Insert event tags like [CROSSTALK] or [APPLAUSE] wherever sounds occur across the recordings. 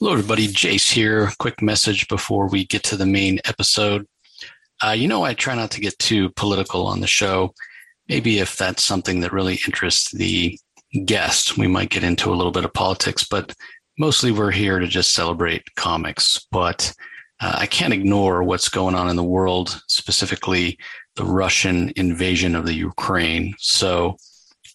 Hello, everybody. Jace here. Quick message before we get to the main episode. Uh, you know, I try not to get too political on the show. Maybe if that's something that really interests the guest, we might get into a little bit of politics, but mostly we're here to just celebrate comics. But uh, I can't ignore what's going on in the world, specifically the Russian invasion of the Ukraine. So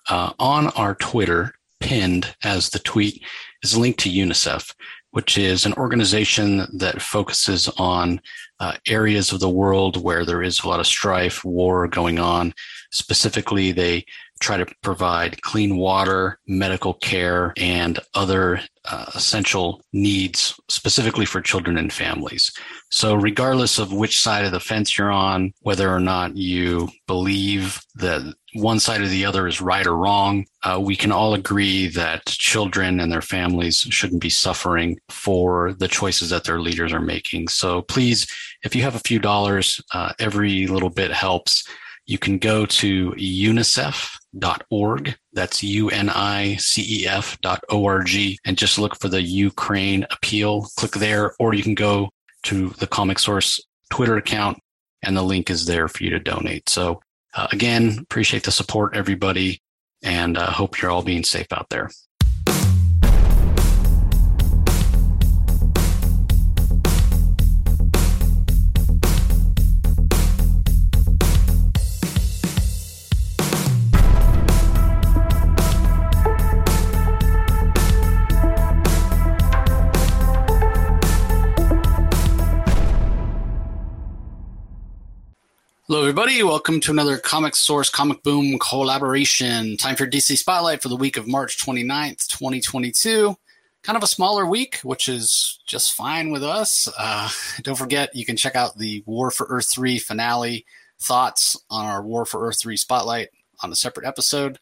uh, on our Twitter, pinned as the tweet, is a link to UNICEF which is an organization that focuses on uh, areas of the world where there is a lot of strife, war going on. Specifically, they try to provide clean water, medical care, and other uh, essential needs specifically for children and families. So, regardless of which side of the fence you're on, whether or not you believe that one side or the other is right or wrong, uh, we can all agree that children and their families shouldn't be suffering for the choices that their leaders are making. So, please, if you have a few dollars, uh, every little bit helps. You can go to unicef.org. That's U-N-I-C-E-F dot O-R-G and just look for the Ukraine appeal. Click there, or you can go to the Comic Source Twitter account and the link is there for you to donate. So uh, again, appreciate the support, everybody, and uh, hope you're all being safe out there. Hello, everybody. Welcome to another Comic Source Comic Boom collaboration. Time for DC Spotlight for the week of March 29th, 2022. Kind of a smaller week, which is just fine with us. Uh, [LAUGHS] don't forget, you can check out the War for Earth 3 finale thoughts on our War for Earth 3 Spotlight on a separate episode.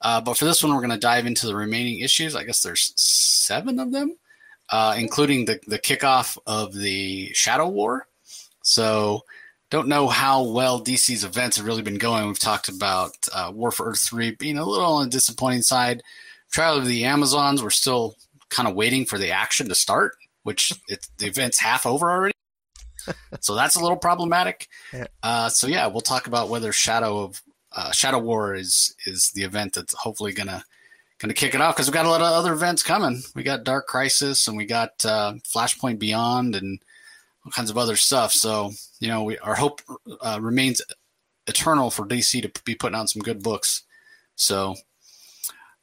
Uh, but for this one, we're going to dive into the remaining issues. I guess there's seven of them, uh, including the, the kickoff of the Shadow War. So, don't know how well DC's events have really been going. We've talked about uh, War for Earth 3 being a little on the disappointing side. Trial of the Amazons, we're still kind of waiting for the action to start, which [LAUGHS] it, the event's half over already. so that's a little problematic. [LAUGHS] Yeah. Uh, so yeah, we'll talk about whether Shadow of uh, Shadow War is is the event that's hopefully gonna gonna kick it off because we've got a lot of other events coming. We got Dark Crisis and we got uh, Flashpoint Beyond and all kinds of other stuff. So you know, we, our hope uh, remains eternal for DC to be putting out some good books. So,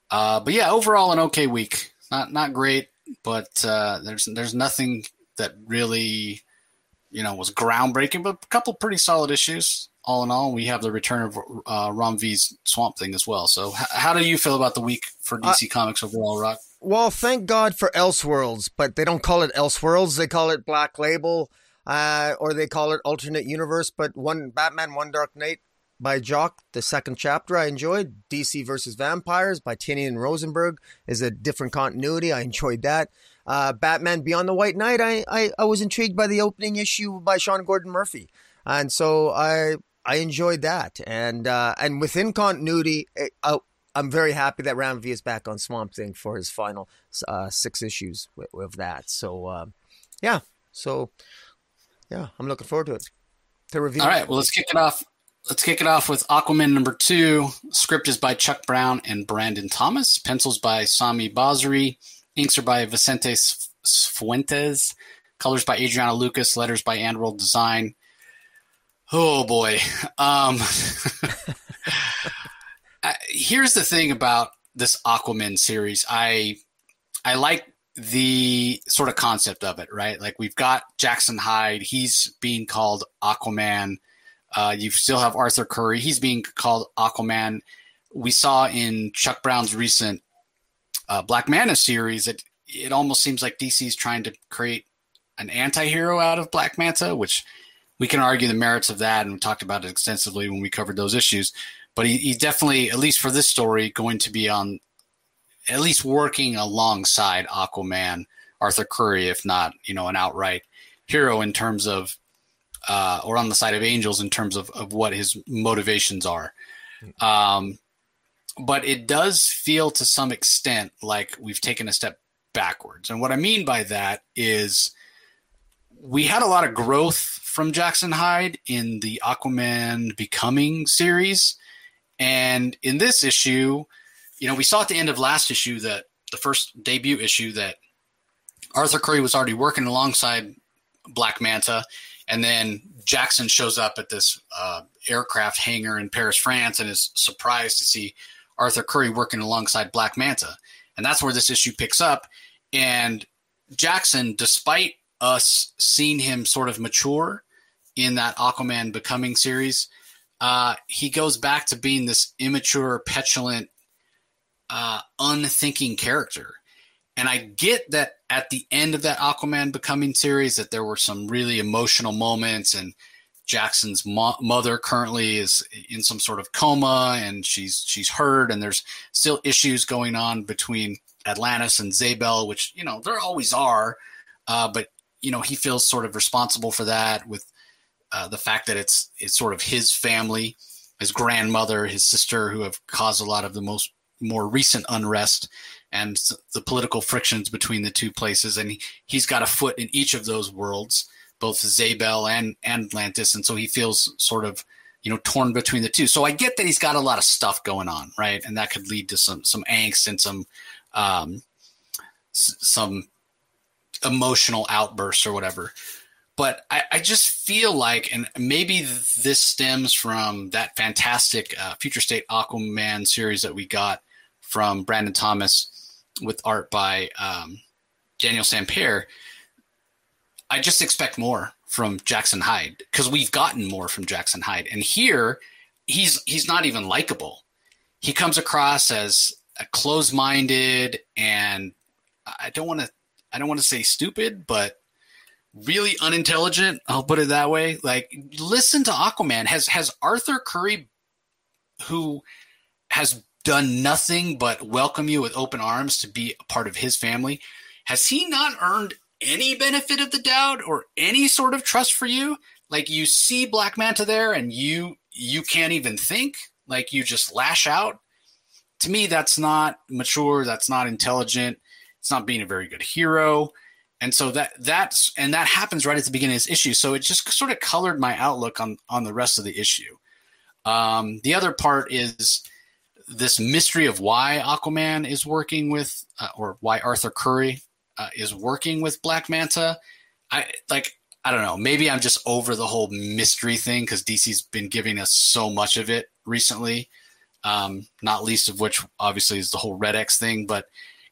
uh, but yeah, overall an okay week. Not not great, but uh, there's there's nothing that really you know was groundbreaking, but a couple pretty solid issues. All in all, we have the return of uh, Ram V's Swamp Thing as well. So, h- how do you feel about the week for DC Comics overall, Rock? Well, thank God for Elseworlds, but they don't call it Elseworlds; they call it Black Label uh, or they call it alternate universe. But one Batman, One Dark Knight by Jock, the second chapter I enjoyed. DC versus Vampires by Tynion Rosenberg is a different continuity. I enjoyed that. Uh, Batman Beyond the White Knight, I, I, I was intrigued by the opening issue by Sean Gordon Murphy. And so I I enjoyed that. And uh, and within continuity, I, eh, I'm very happy that Ram V is back on Swamp Thing for his final uh, six issues with, with that. So uh, yeah, so yeah, I'm looking forward to it. To review. All right, well, let's kick it off. Let's kick it off with Aquaman number two. Script is by Chuck Brown and Brandon Thomas. Pencils by Sami Basri. Inks are by Vicente Fuentes. Colors by Adriana Lucas. Letters by Andworld Design. Oh boy. [LAUGHS] Um, [LAUGHS] here's the thing about this Aquaman series. I I like the sort of concept of it, right? Like we've got Jackson Hyde, he's being called Aquaman. Uh, you still have Arthur Curry, he's being called Aquaman. We saw in Chuck Brown's recent uh, Black Manta series, it it almost seems like DC's trying to create an anti-hero out of Black Manta, which we can argue the merits of that, and we talked about it extensively when we covered those issues. But he, he definitely, at least for this story, going to be on at least working alongside Aquaman, Arthur Curry, if not, you know, an outright hero in terms of, uh, or on the side of angels in terms of, of what his motivations are. Um, but it does feel to some extent like we've taken a step backwards. And what I mean by that is we had a lot of growth from Jackson Hyde in the Aquaman Becoming series. And in this issue, you know, we saw at the end of last issue that the first debut issue that Arthur Curry was already working alongside Black Manta. And then Jackson shows up at this uh, aircraft hangar in Paris, France, and is surprised to see Arthur Curry working alongside Black Manta. And that's where this issue picks up. And Jackson, despite us seeing him sort of mature in that Aquaman Becoming series, uh, he goes back to being this immature, petulant, uh, unthinking character. And I get that at the end of that Aquaman Becoming series, that there were some really emotional moments, and Jackson's mo- mother currently is in some sort of coma, and she's she's hurt, and there's still issues going on between Atlantis and Xebel, which you know there always are, uh, but you know he feels sort of responsible for that with uh, the fact that it's it's sort of his family, his grandmother, his sister, who have caused a lot of the most more recent unrest and the political frictions between the two places. And he, he's got a foot in each of those worlds, both Xebel and, and Atlantis. And so he feels sort of, you know, torn between the two. So I get that he's got a lot of stuff going on, right? And that could lead to some, some angst and some, um, some emotional outbursts or whatever. But I, I, just feel like, and maybe this stems from that fantastic uh, Future State Aquaman series that we got from Brandon Thomas with art by um, Daniel Sampere, I just expect more from Jackson Hyde because we've gotten more from Jackson Hyde, and here he's he's not even likable. He comes across as a closed-minded and I don't want to I don't want to say stupid, but really unintelligent. I'll put it that way. Like, listen to Aquaman. Has has Arthur Curry, who has done nothing but welcome you with open arms to be a part of his family. Has he not earned any benefit of the doubt or any sort of trust for you? Like you see Black Manta there and you you can't even think, like you just lash out. To me, that's not mature, that's not intelligent, it's not being a very good hero. And so that that's and that happens right at the beginning of this issue. So it just sort of colored my outlook on on the rest of the issue. Um, the other part is this mystery of why Aquaman is working with, uh, or why Arthur Curry uh, is working with Black Manta. I like. I don't know. Maybe I'm just over the whole mystery thing because DC's been giving us so much of it recently. Um, not least of which, obviously, is the whole Red X thing. But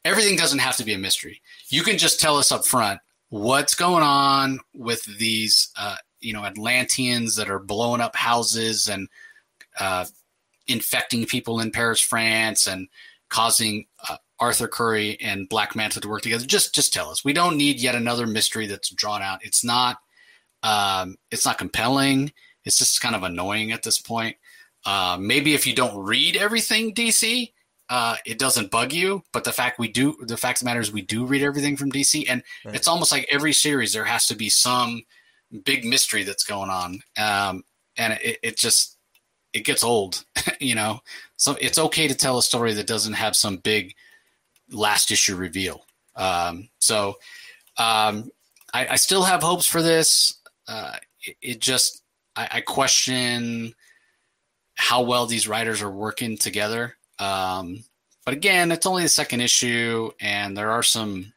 everything doesn't have to be a mystery. You can just tell us up front what's going on with these, uh, you know, Atlanteans that are blowing up houses and uh, infecting people in Paris, France, and causing uh, Arthur Curry and Black Manta to work together. Just just tell us. We don't need yet another mystery that's drawn out. It's not um, it's not compelling. It's just kind of annoying at this point. Uh, maybe if you don't read everything DC, uh, it doesn't bug you. But the fact we do, the fact of the matter is, we do read everything from DC, and right. it's almost like every series there has to be some big mystery that's going on, um, and it, it just it gets old, [LAUGHS] you know. So it's okay to tell a story that doesn't have some big last issue reveal. Um, so um, I, I, still have hopes for this. Uh, it, it, just I, I, question how well these writers are working together. Um, but again, it's only the second issue, and there are some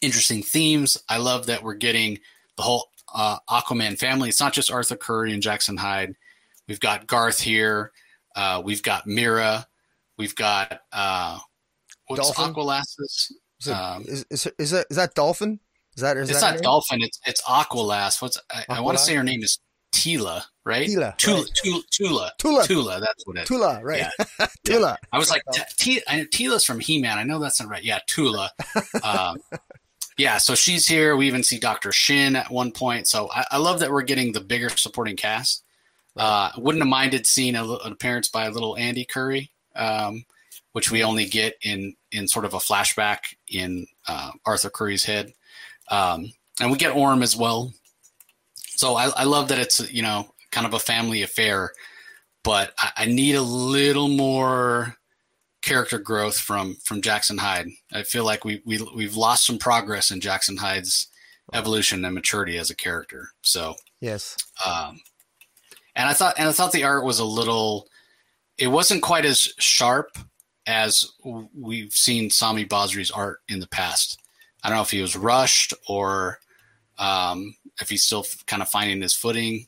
interesting themes. I love that we're getting the whole uh, Aquaman family. It's not just Arthur Curry and Jackson Hyde. We've got Garth here. Uh, we've got Mera. We've got uh, what's Dolphin? Is, it, um, is, is, is, that is that Dolphin? Is that is it's that not Dolphin? It's it's Aqualas. What's I, I want to say her name is Tila, right? Tila, Tula, right. Tula, Tula, Tula, Tula. That's what it. Tula, right? Yeah. [LAUGHS] Tula. Yeah. I was like, Teela's from He-Man. I know that's not right. Yeah, Tula. [LAUGHS] um, yeah, so she's here. We even see Doctor Shin at one point. So I, I, love that we're getting the bigger supporting cast. Uh, wouldn't have minded seeing a, an appearance by a little Andy Curry, um, which we only get in in sort of a flashback in uh, Arthur Curry's head, um, and we get Orm as well. So I, I, love that it's you know kind of a family affair, but I, I need a little more character growth from from Jackson Hyde. I feel like we we we've lost some progress in Jackson Hyde's evolution and maturity as a character. So yes, um, and I thought and I thought the art was a little. It wasn't quite as sharp as we've seen Sami Basri's art in the past. I don't know if he was rushed or um, if he's still kind of finding his footing.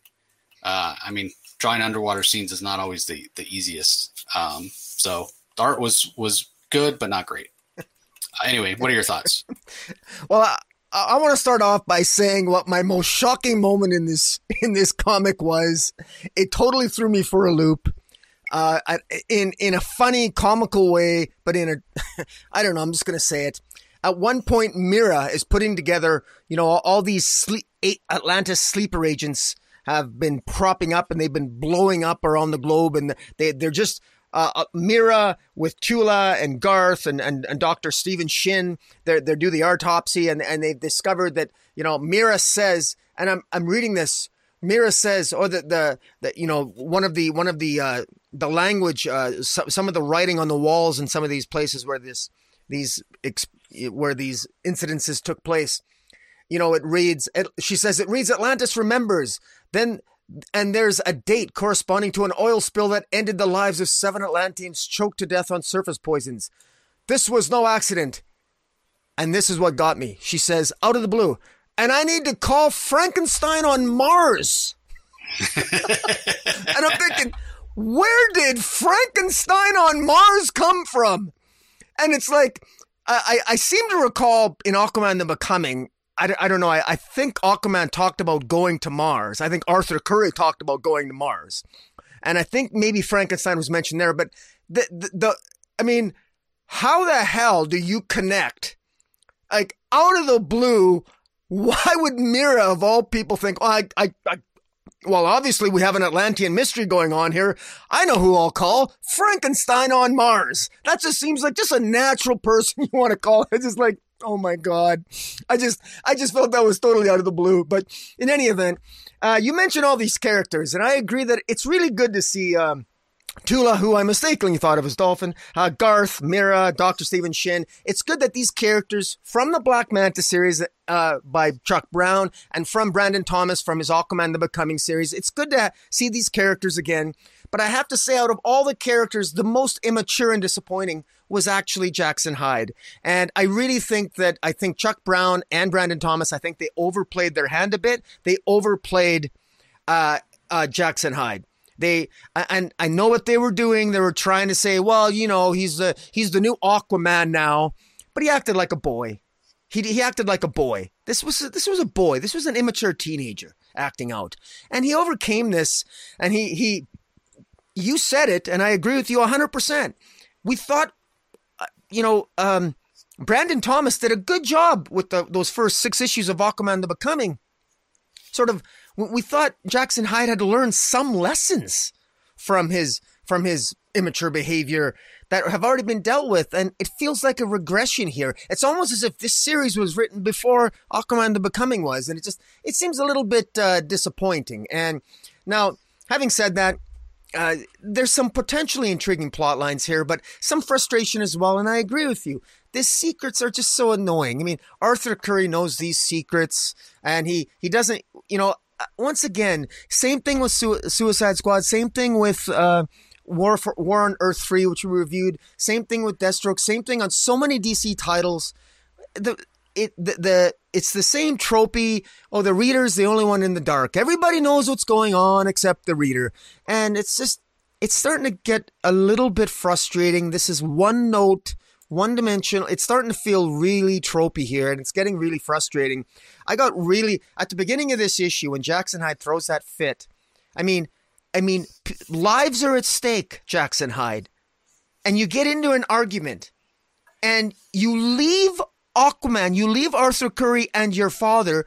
Uh, I mean, drawing underwater scenes is not always the the easiest. Um, so the art was was good, but not great. Uh, anyway, what are your thoughts? [LAUGHS] well, I, I want to start off by saying what my most shocking moment in this in this comic was. It totally threw me for a loop. Uh, in in a funny, comical way, but in a, [LAUGHS] I don't know. I'm just gonna say it. At one point, Mera is putting together, you know, all, these sleep, Atlantis sleeper agents have been propping up and they've been blowing up around the globe, and they they're just uh, uh, Mera with Tula and Garth and, and, and Dr. Stephen Shin. They they do the autopsy and, and they've discovered that, you know, Mera says, and I'm, I'm reading this, Mera says, or the, the, the you know, one of the, one of the, uh, the language, uh, some, some of the writing on the walls in some of these places where this, these, where these incidences took place, you know, it reads, she says, it reads Atlantis remembers. Then and there's a date corresponding to an oil spill that ended the lives of seven Atlanteans choked to death on surface poisons. This was no accident. And this is what got me. She says, out of the blue, and I need to call Frankenstein on Mars. [LAUGHS] and I'm thinking, where did Frankenstein on Mars come from? And it's like, I, I seem to recall in Aquaman the Becoming, I, I don't know. I, I think Aquaman talked about going to Mars. I think Arthur Curry talked about going to Mars. And I think maybe Frankenstein was mentioned there. But the, the, the I mean, how the hell do you connect? Like, out of the blue, why would Mera of all people, think, oh, I, I, I well, obviously we have an Atlantean mystery going on here. I know who I'll call Frankenstein on Mars. That just seems like just a natural person [LAUGHS] you want to call. It's just like, oh my god i just i just felt that was totally out of the blue but in any event uh, you mentioned all these characters and i agree that it's really good to see um, Tula, who I mistakenly thought of as Dolphin, uh, Garth, Mera, Dr. Stephen Shin. It's good that these characters from the Black Manta series uh, by Chuck Brown and from Brandon Thomas from his Aquaman the Becoming series, it's good to see these characters again. But I have to say, out of all the characters, the most immature and disappointing was actually Jackson Hyde. And I really think that I think Chuck Brown and Brandon Thomas, I think they overplayed their hand a bit. They overplayed uh, uh, Jackson Hyde. They and I know what they were doing. They were trying to say, well, you know, he's the he's the new Aquaman now, but he acted like a boy. He he acted like a boy. This was this was a boy. This was an immature teenager acting out, and he overcame this. And he he, you said it, and I agree with you hundred percent. We thought you know, um, Brandon Thomas did a good job with the, those first six issues of Aquaman the Becoming. Sort of, we thought Jackson Hyde had to learn some lessons from his from his immature behavior that have already been dealt with, and it feels like a regression here. It's almost as if this series was written before Aquaman the Becoming was, and it just it seems a little bit uh, disappointing. And now, having said that, uh, there's some potentially intriguing plot lines here, but some frustration as well. And I agree with you. These secrets are just so annoying. I mean, Arthur Curry knows these secrets, and he he doesn't. You know, uh, once again, same thing with Su- Suicide Squad. Same thing with. Uh, War for War on Earth 3, which we reviewed. Same thing with Deathstroke. Same thing on so many DC titles. The it the, the it's the same tropey. Oh, the reader's the only one in the dark. Everybody knows what's going on except the reader, and it's just it's starting to get a little bit frustrating. This is one note, one dimensional. It's starting to feel really tropey here, and it's getting really frustrating. I got really at the beginning of this issue when Jackson Hyde throws that fit. I mean, I mean, p- lives are at stake, Jackson Hyde, and you get into an argument, and you leave Aquaman, you leave Arthur Curry and your father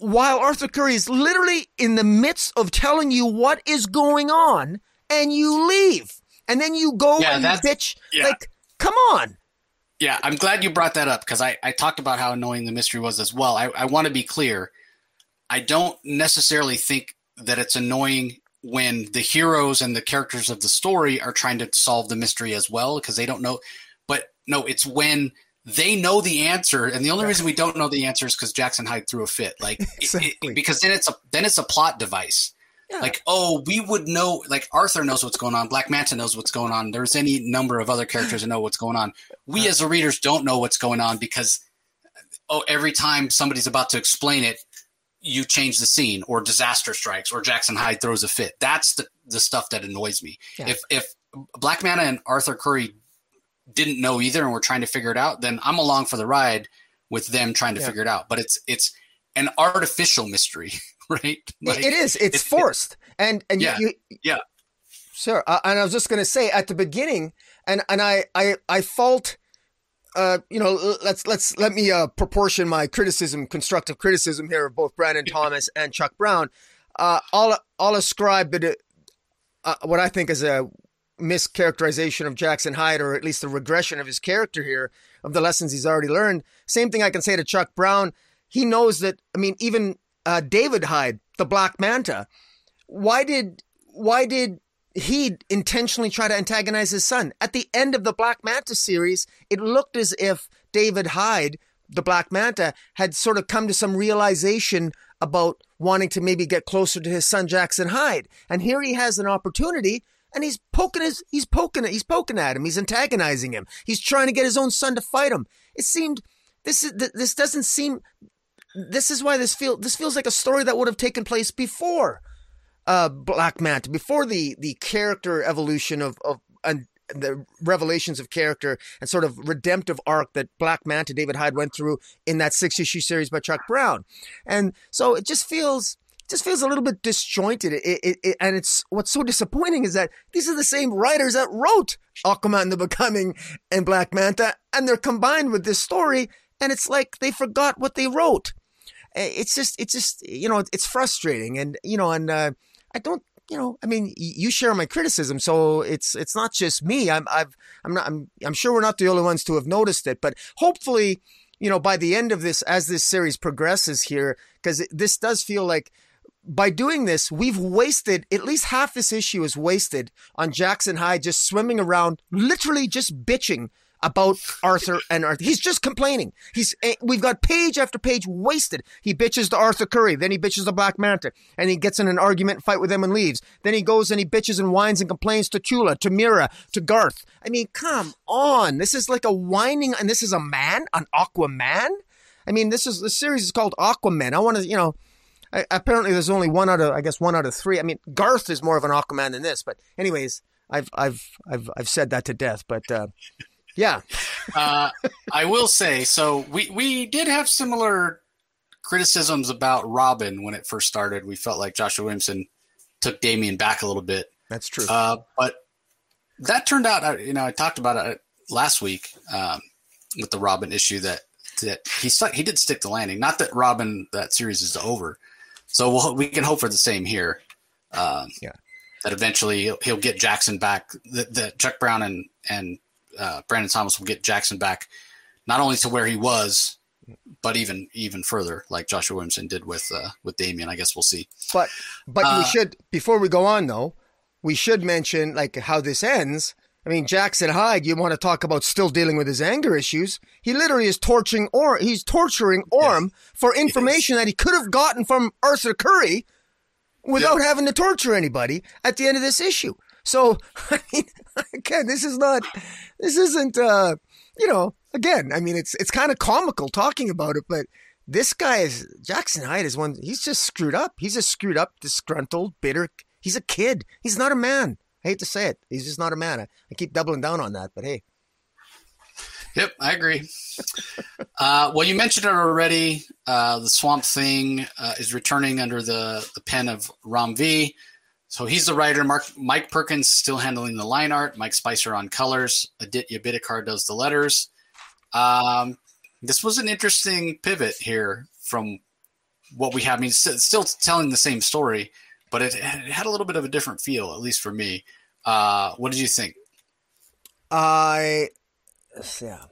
while Arthur Curry is literally in the midst of telling you what is going on and you leave. And then you go yeah, and bitch. Yeah. Like, come on. Yeah, I'm glad you brought that up because I, I talked about how annoying the mystery was as well. I, I want to be clear. I don't necessarily think that it's annoying when the heroes and the characters of the story are trying to solve the mystery as well because they don't know. But no, it's when they know the answer, and the only reason we don't know the answer is because Jackson Hyde threw a fit. Like exactly. [LAUGHS] it, it, because then it's a then it's a plot device. Yeah. Like, oh, we would know. Like Arthur knows what's going on. Black Manta knows what's going on. There's any number of other characters that know what's going on. We as the readers don't know what's going on because oh, every time somebody's about to explain it, you change the scene or disaster strikes or Jackson Hyde throws a fit. That's the, the stuff that annoys me. Yeah. If if Black Manta and Arthur Curry didn't know either and we're trying to figure it out, then I'm along for the ride with them trying to yeah. figure it out. But it's it's an artificial mystery, [LAUGHS] right? Like, it is. It's, it's forced. It, and and yeah, you, yeah. Sure. Uh, and I was just going to say at the beginning, and and I I I fault uh, you know, let's let's let me uh, proportion my criticism, constructive criticism here of both Brandon Thomas and Chuck Brown. Uh, I'll I'll ascribe it, uh, what I think is a mischaracterization of Jackson Hyde, or at least the regression of his character here, of the lessons he's already learned. Same thing I can say to Chuck Brown. He knows that. I mean, even uh, David Hyde, the Black Manta. Why did why did he intentionally try to antagonize his son. At the end of the Black Manta series, it looked as if David Hyde, the Black Manta, had sort of come to some realization about wanting to maybe get closer to his son Jackson Hyde. And here he has an opportunity and he's poking his he's poking he's poking at him. He's antagonizing him. He's trying to get his own son to fight him. It seemed this is this doesn't seem this is why this feel this feels like a story that would have taken place before uh, Black Manta, before the the character evolution of of and the revelations of character and sort of redemptive arc that Black Manta David Hyde went through in that six issue series by Chuck Brown, and so it just feels just feels a little bit disjointed. It, it, it, and it's what's so disappointing is that these are the same writers that wrote Aquaman the Becoming and Black Manta, and they're combined with this story, and it's like they forgot what they wrote. It's just, it's just, you know, it's frustrating, and you know, and uh, I don't you know, I mean, you share my criticism, so it's it's not just me. I'm I've I'm not I'm I'm sure we're not the only ones to have noticed it, but hopefully, you know, by the end of this, as this series progresses here, because this does feel like by doing this, we've wasted at least half this issue is wasted on Jackson Hyde just swimming around, literally just bitching about Arthur and Arthur. He's just complaining. He's eh, we've got page after page wasted. He bitches to Arthur Curry, then he bitches to Black Manta, and he gets in an argument fight with them and leaves. Then he goes and he bitches and whines and complains to Tula, to Mera, to Garth. I mean, come on. This is like a whining, and this is a man, an Aquaman. I mean, this is the series is called Aquaman. I want to, you know. I, apparently, there's only one out of, I guess, one out of three. I mean, Garth is more of an Aquaman than this, but anyways, I've, I've, I've, I've said that to death. But uh, yeah. [LAUGHS] uh, I will say so. We we did have similar criticisms about Robin when it first started. We felt like Joshua Williamson took Damian back a little bit. That's true. Uh, but that turned out, you know, I talked about it last week um, with the Robin issue that that he stuck, he did stick the landing. Not that Robin that series is over, so we'll, we can hope for the same here. Um, yeah, that eventually he'll, he'll get Jackson back. That, that Chuck Brown and and uh, Brandon Thomas will get Jackson back not only to where he was, but even even further, like Joshua Williamson did with uh, with Damian. I guess we'll see. But but uh, we should before we go on though, we should mention like how this ends. I mean, Jackson Hyde, you want to talk about still dealing with his anger issues. He literally is torturing or he's torturing Orm yes. for information that he could have gotten from Arthur Curry without yep. having to torture anybody at the end of this issue. So, [LAUGHS] I mean, again, this is not, this isn't, uh, you know, again, I mean, it's it's kind of comical talking about it, but this guy is Jackson Hyde is one. He's just screwed up. He's a screwed up, disgruntled, bitter. He's a kid. He's not a man. I hate to say it. He's just not a man. I, I keep doubling down on that, but hey. Yep, I agree. uh, well, you mentioned it already. Uh, the Swamp Thing uh, is returning under the, the pen of Ram V. So he's the writer. Mark, Mike Perkins still handling the line art. Mike Spicer on colors. Aditya Bidikar does the letters. Um, this was an interesting pivot here from what we have. I mean, still telling the same story, but it, it, had a little bit of a different feel, at least for me. Uh, what did you think? I, yeah,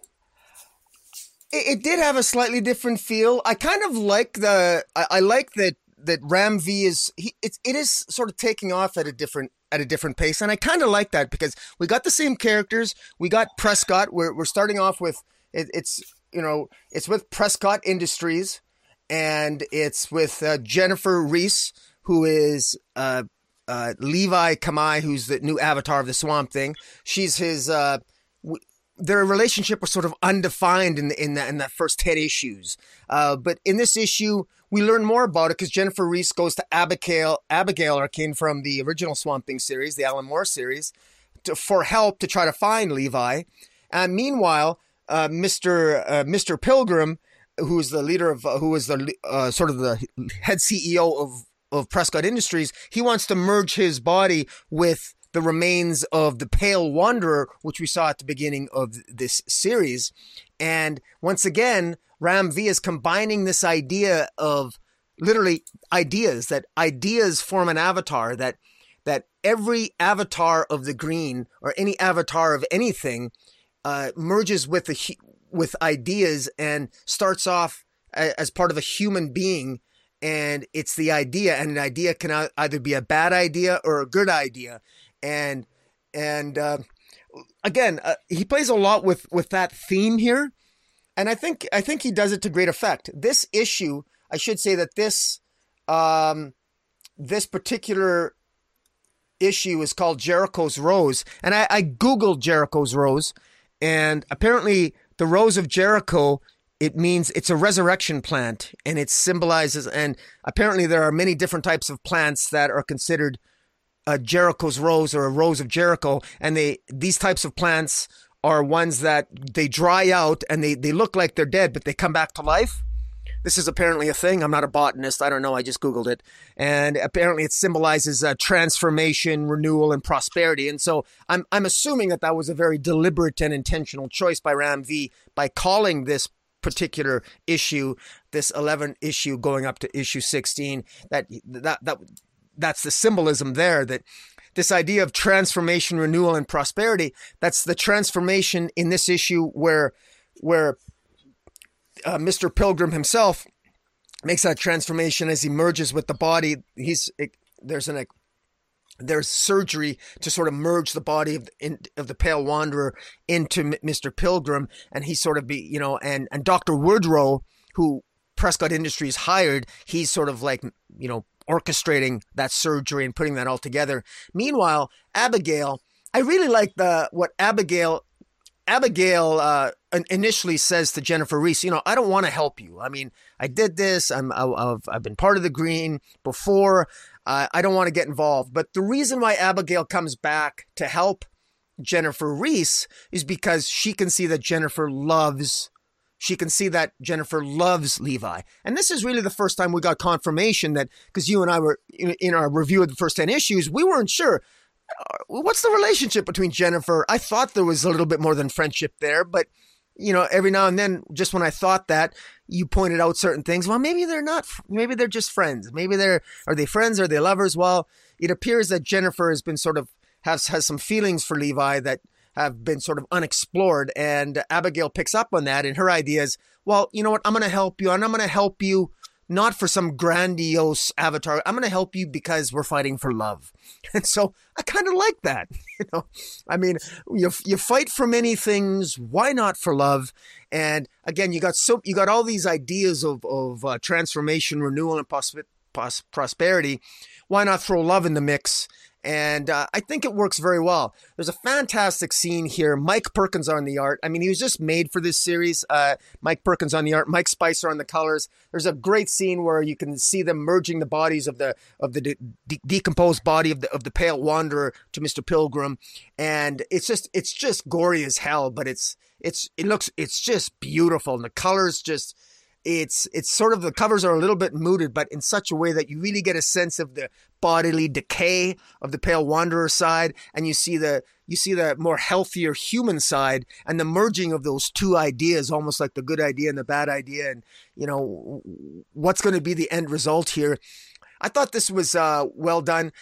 it, it, did have a slightly different feel. I kind of like the, I, I like that that Ram V is he it's it is sort of taking off at a different at a different pace, and I kind of like that because we got the same characters. We got Prescott. We're we're starting off with it, it's you know it's with Prescott Industries, and it's with uh, Jennifer Reese, who is uh, uh, Levi Kamei, who's the new avatar of the Swamp Thing. She's his. Uh, w- their relationship was sort of undefined in the, in that in that first ten issues, uh, but in this issue we learn more about it because Jennifer Reese goes to Abigail Abigail Arcane from the original Swamp Thing series, the Alan Moore series, to, for help to try to find Levi. And meanwhile, uh, Mr. Uh, Mr. Pilgrim, who is the leader of, uh, who is the uh, sort of the head CEO of of Prescott Industries, he wants to merge his body with the remains of the Pale Wanderer, which we saw at the beginning of this series. And once again, Ram V is combining this idea of literally ideas that ideas form an avatar that that every avatar of the green or any avatar of anything uh, merges with the with ideas and starts off as part of a human being and it's the idea and an idea can either be a bad idea or a good idea. And and uh, again uh, he plays a lot with with that theme here and i think i think he does it to great effect. This issue i should say that this um this particular issue is called jericho's rose and i, I googled jericho's rose and apparently the rose of jericho it means it's a resurrection plant and it symbolizes and apparently there are many different types of plants that are considered a Jericho's rose or a rose of Jericho and they these types of plants are ones that they dry out and they, they look like they're dead but they come back to life this is apparently a thing. I'm not a botanist. I don't know. I just Googled it. And apparently it symbolizes uh, transformation, renewal, and prosperity. And so I'm, I'm assuming that that was a very deliberate and intentional choice by Ram V by calling this particular issue, this 11 issue going up to issue 16, that that that that's the symbolism there that this idea of transformation, renewal, and prosperity. That's the transformation in this issue where where uh, Mr. Pilgrim himself makes that transformation as he merges with the body. He's it, there's an there's surgery to sort of merge the body of the, in, of the pale wanderer into M- Mr. Pilgrim, and he sort of be you know, and and Doctor Woodrue, who Prescott Industries hired, he's sort of like you know orchestrating that surgery and putting that all together. Meanwhile, Abigail, I really like the what Abigail Abigail uh, initially says to Jennifer Reese, you know, I don't want to help you. I mean, I did this. I'm, I've, I've been part of the green before. Uh, I don't want to get involved. But the reason why Abigail comes back to help Jennifer Reese is because she can see that Jennifer loves she can see that Jennifer loves Levi. And this is really the first time we got confirmation that because you and I were in, in, our review of the first 10 issues, we weren't sure uh, what's the relationship between Jennifer. I thought there was a little bit more than friendship there, but you know, every now and then, just when I thought that, you pointed out certain things. Well, maybe they're not. Maybe they're just friends. Maybe they're are they friends? Are they lovers? Well, it appears that Jennifer has been sort of has has some feelings for Levi that have been sort of unexplored, and Abigail picks up on that. And her idea is, well, you know what? I'm going to help you, and I'm going to help you not for some grandiose avatar. I'm going to help you because we're fighting for love. [LAUGHS] And so I kind of like that. [LAUGHS] You know, I mean, you you fight for many things. Why not for love? And again, you got so you got all these ideas of of uh, transformation, renewal, and pos- pos- prosperity. Why not throw love in the mix? And uh, I think it works very well. There's a fantastic scene here. Mike Perkins on the art. I mean, he was just made for this series. Uh, Mike Perkins on the art, Mike Spicer on the colors. There's a great scene where you can see them merging the bodies of the of the de- de- decomposed body of the of the Pale Wanderer to Mister Pilgrim, and it's just it's just gory as hell, but it's it's it looks it's just beautiful, and the colors just it's it's sort of the covers are a little bit mooted, but in such a way that you really get a sense of the bodily decay of the pale wanderer side, and you see the you see the more healthier human side, and the merging of those two ideas, almost like the good idea and the bad idea, and you know what's going to be the end result here. I thought this was uh, well done.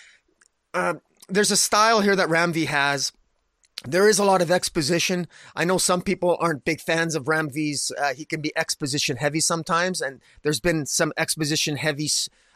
Uh, there's a style here that Ram V has there is a lot of exposition. I know some people aren't big fans of Ram V's. Uh, he can be exposition heavy sometimes, and there's been some exposition heavy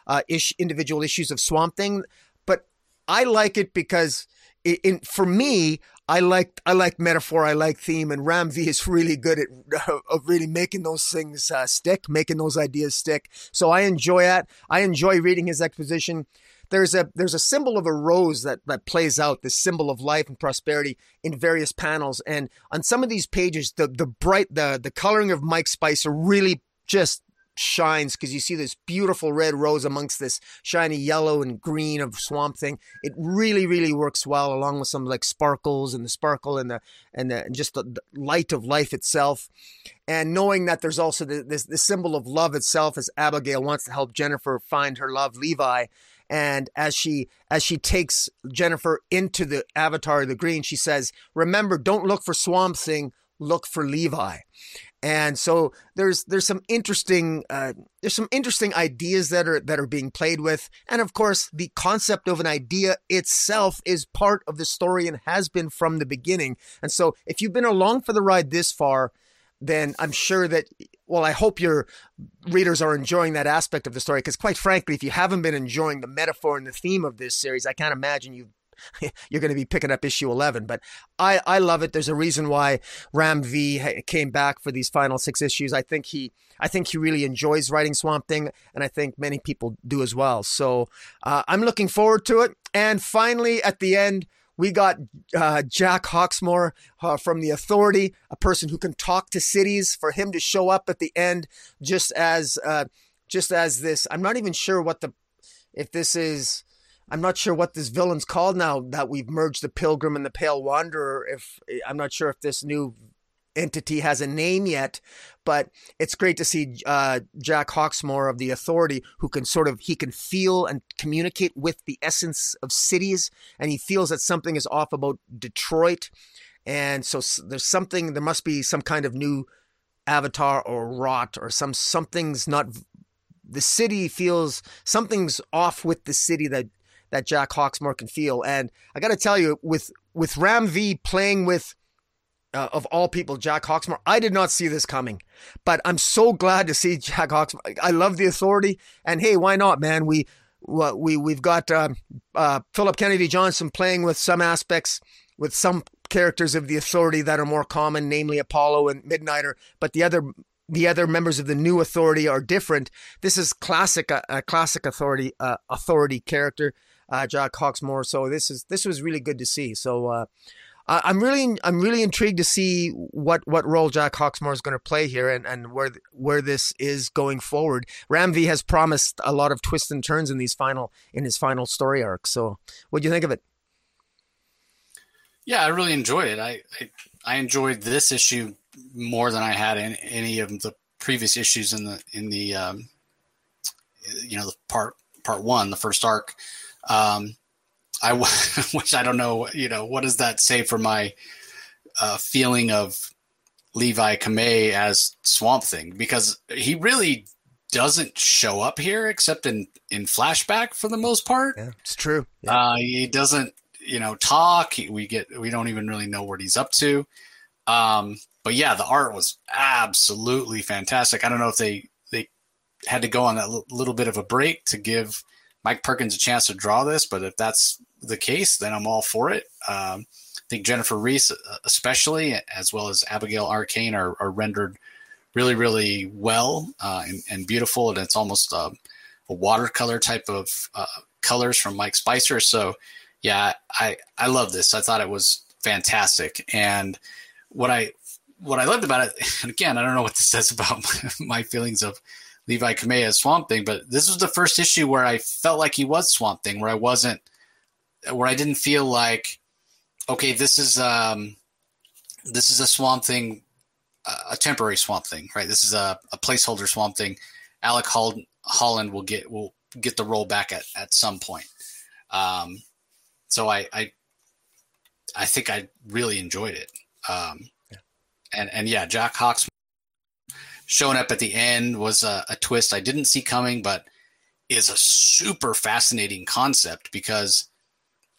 uh, ish, individual issues of Swamp Thing, but I like it because in, in for me, I like I like metaphor, I like theme, and Ram V is really good at [LAUGHS] uh, really making those things uh, stick, making those ideas stick. So I enjoy that. I enjoy reading his exposition. There's a there's a symbol of a rose that that plays out this symbol of life and prosperity in various panels, and on some of these pages, the the bright the the coloring of Mike Spicer really just shines because you see this beautiful red rose amongst this shiny yellow and green of swamp thing. It really, really works well along with some like sparkles and the sparkle and the and, the, and just the, the, light of life itself. And knowing that there's also the, this the symbol of love itself as Abigail wants to help Jennifer find her love, Levi. And as she as she takes Jennifer into the avatar of the green, she says, "Remember, don't look for Swamp Thing, look for Levi." And so there's there's some interesting uh, there's some interesting ideas that are that are being played with, and of course the concept of an idea itself is part of the story and has been from the beginning. And so if you've been along for the ride this far, then I'm sure that well I hope your readers are enjoying that aspect of the story because quite frankly, if you haven't been enjoying the metaphor and the theme of this series, I can't imagine you've [LAUGHS] you're going to be picking up issue 11. But I, I love it. There's a reason why Ram V came back for these final six issues. I think he I think he really enjoys writing Swamp Thing, and I think many people do as well. So uh, I'm looking forward to it. And finally, at the end, we got uh, Jack Hawksmoor uh, from the Authority, a person who can talk to cities, for him to show up at the end, just as uh, just as this. I'm not even sure what the if this is I'm not sure what this villain's called now that we've merged the Pilgrim and the Pale Wanderer. If I'm not sure if this new entity has a name yet, but it's great to see uh, Jack Hawksmoor of the Authority, who can sort of he can feel and communicate with the essence of cities, and he feels that something is off about Detroit, and so there's something. There must be some kind of new avatar or rot or some something's not. The city feels something's off with the city that that Jack Hawksmoor can feel. And I got to tell you, with with Ram V playing with uh, of all people, Jack Hawksmoor, I did not see this coming, but I'm so glad to see [LAUGHS] Jack Hawksmoor. I love the authority, and hey, why not, man? We we we've got uh, uh, Philip Kennedy Johnson playing with some aspects with some characters of the authority that are more common, namely Apollo and Midnighter, but the other the other members of the new authority are different. This is classic a, a classic authority uh, authority character uh, Jack Hawksmoor. So this is this was really good to see. So I'm really I'm really intrigued to see what what role Jack Hawksmoor is going to play here and, and where where this is going forward. Ram V has promised a lot of twists and turns in these final in his final story arc. So what do you think of it? Yeah, I really enjoyed it. I, I, I enjoyed this issue more than I had in any of the previous issues in the in the um, you know the part part one, the first arc. Um, I which [LAUGHS] I don't know, you know, what does that say for my uh, feeling of Levi Kamei as Swamp Thing? Because he really doesn't show up here except in in flashback for the most part. Yeah, it's true. Yeah. Uh, he doesn't, you know, talk. we get we don't even really know what he's up to. Um, but yeah, the art was absolutely fantastic. I don't know if they they had to go on that l- little bit of a break to give Mike Perkins a chance to draw this, but if that's the case, then I'm all for it. Um, I think Jennifer Reese, uh, especially, as well as Abigail Arcane, are, are rendered really, really well uh, and, and, beautiful. And it's almost uh, a watercolor type of uh, colors from Mike Spicer. So, yeah, I, I love this. I thought it was fantastic. And what I what I loved about it, [LAUGHS] and again, I don't know what this says about [LAUGHS] my feelings of Levi Kamei as Swamp Thing, but this was the first issue where I felt like he was Swamp Thing, where I wasn't, where I didn't feel like, okay, this is um, this is a Swamp Thing, a temporary Swamp Thing, right? This is a, a placeholder Swamp Thing. Alec Hall- Holland will get will get the role back at at some point. Um, so I, I I think I really enjoyed it. Um, yeah. and and yeah, Jack Hawks showing up at the end was a, a twist I didn't see coming, but is a super fascinating concept because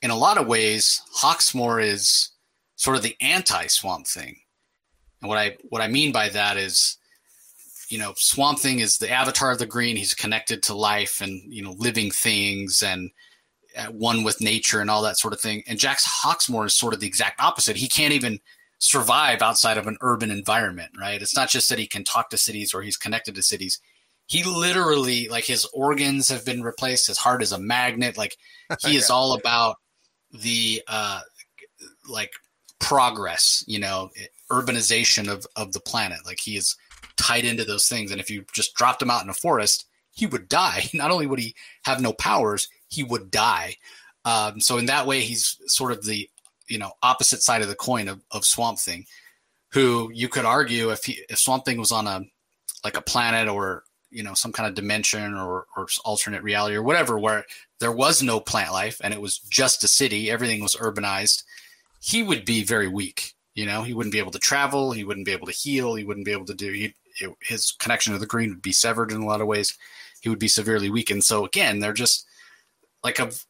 in a lot of ways, Hawksmoor is sort of the anti Swamp Thing. And what I what I mean by that is you know, Swamp Thing is the avatar of the green. He's connected to life and, you know, living things and uh, one with nature and all that sort of thing. And Jack's Hawksmoor is sort of the exact opposite. He can't even survive outside of an urban environment, right? It's not just that he can talk to cities or he's connected to cities. He literally, like, his organs have been replaced. His heart is a magnet. Like, he [LAUGHS] is all about the, uh, like, progress, you know, urbanization of, of the planet. Like, he is tied into those things. And if you just dropped him out in a forest, he would die. [LAUGHS] Not only would he have no powers, he would die. Um, so in that way, he's sort of the you know opposite side of the coin of, of Swamp Thing, who you could argue if he, if Swamp Thing was on a like a planet or you know some kind of dimension or, or alternate reality or whatever where there was no plant life and it was just a city, everything was urbanized, he would be very weak. You know, he wouldn't be able to travel, he wouldn't be able to heal, he wouldn't be able to do. He, it, his connection to the green would be severed in a lot of ways. He would be severely weakened. So again, they're just like of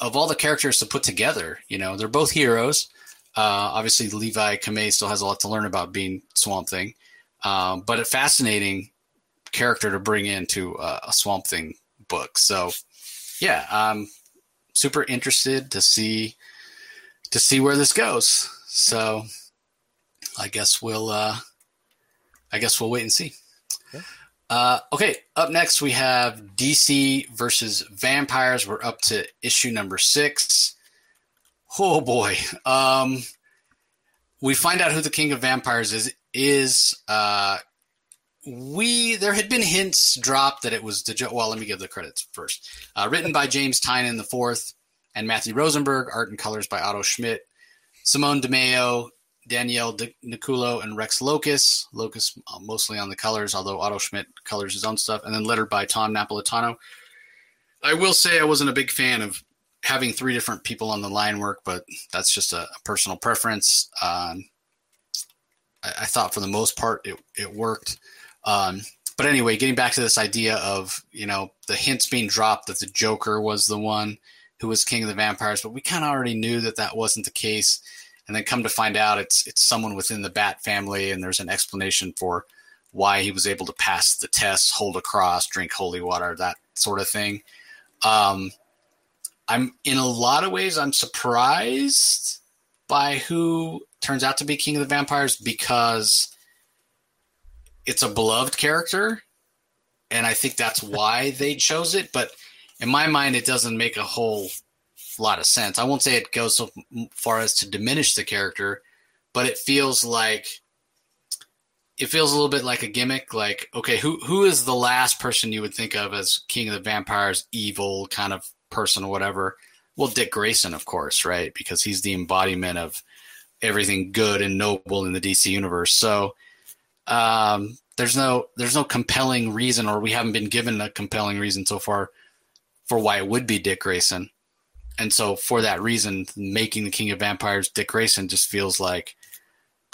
of all the characters to put together. You know, they're both heroes. Uh, obviously, Levi Kamei still has a lot to learn about being Swamp Thing, um, but a fascinating character to bring into a, a Swamp Thing book. So, yeah, I'm super interested to see to see where this goes. So, I guess we'll uh, I guess we'll wait and see. Yeah. Uh, okay, up next we have DC versus Vampires. We're up to issue number six. Oh boy. Um, we find out who the King of Vampires is. Is uh, we there had been hints dropped that it was the well. Let me give the credits first. Uh, written by James Tynion the fourth and Matthew Rosenberg. Art and colors by Otto Schmidt. Simone Di Meo Daniele Nicuolo and Rex Lokus. Lokus uh, mostly on the colors, although Otto Schmidt colors his own stuff, and then lettered by Tom Napolitano. I will say I wasn't a big fan of having three different people on the line work, but that's just a, a personal preference. Um, I, I, thought for the most part it, it worked. Um, but anyway, getting back to this idea of you know the hints being dropped that the Joker was the one who was king of the vampires, but we kind of already knew that that wasn't the case. And then come to find out it's it's someone within the bat family and there's an explanation for why he was able to pass the test hold a cross drink holy water that sort of thing. Um, i'm in a lot of ways i'm surprised by who turns out to be king of the vampires because it's a beloved character and i think that's why they chose it but in my mind it doesn't make a whole lot of sense. I won't say it goes so far as to diminish the character, but it feels like it feels a little bit like a gimmick. Like, okay, who who is the last person you would think of as King of the Vampires, evil kind of person or whatever? Well, Dick Grayson, of course, right? Because he's the embodiment of everything good and noble in the DC universe. So um, there's no there's no compelling reason, or we haven't been given a compelling reason so far for why it would be Dick Grayson and so for that reason, making the King of Vampires Dick Grayson just feels like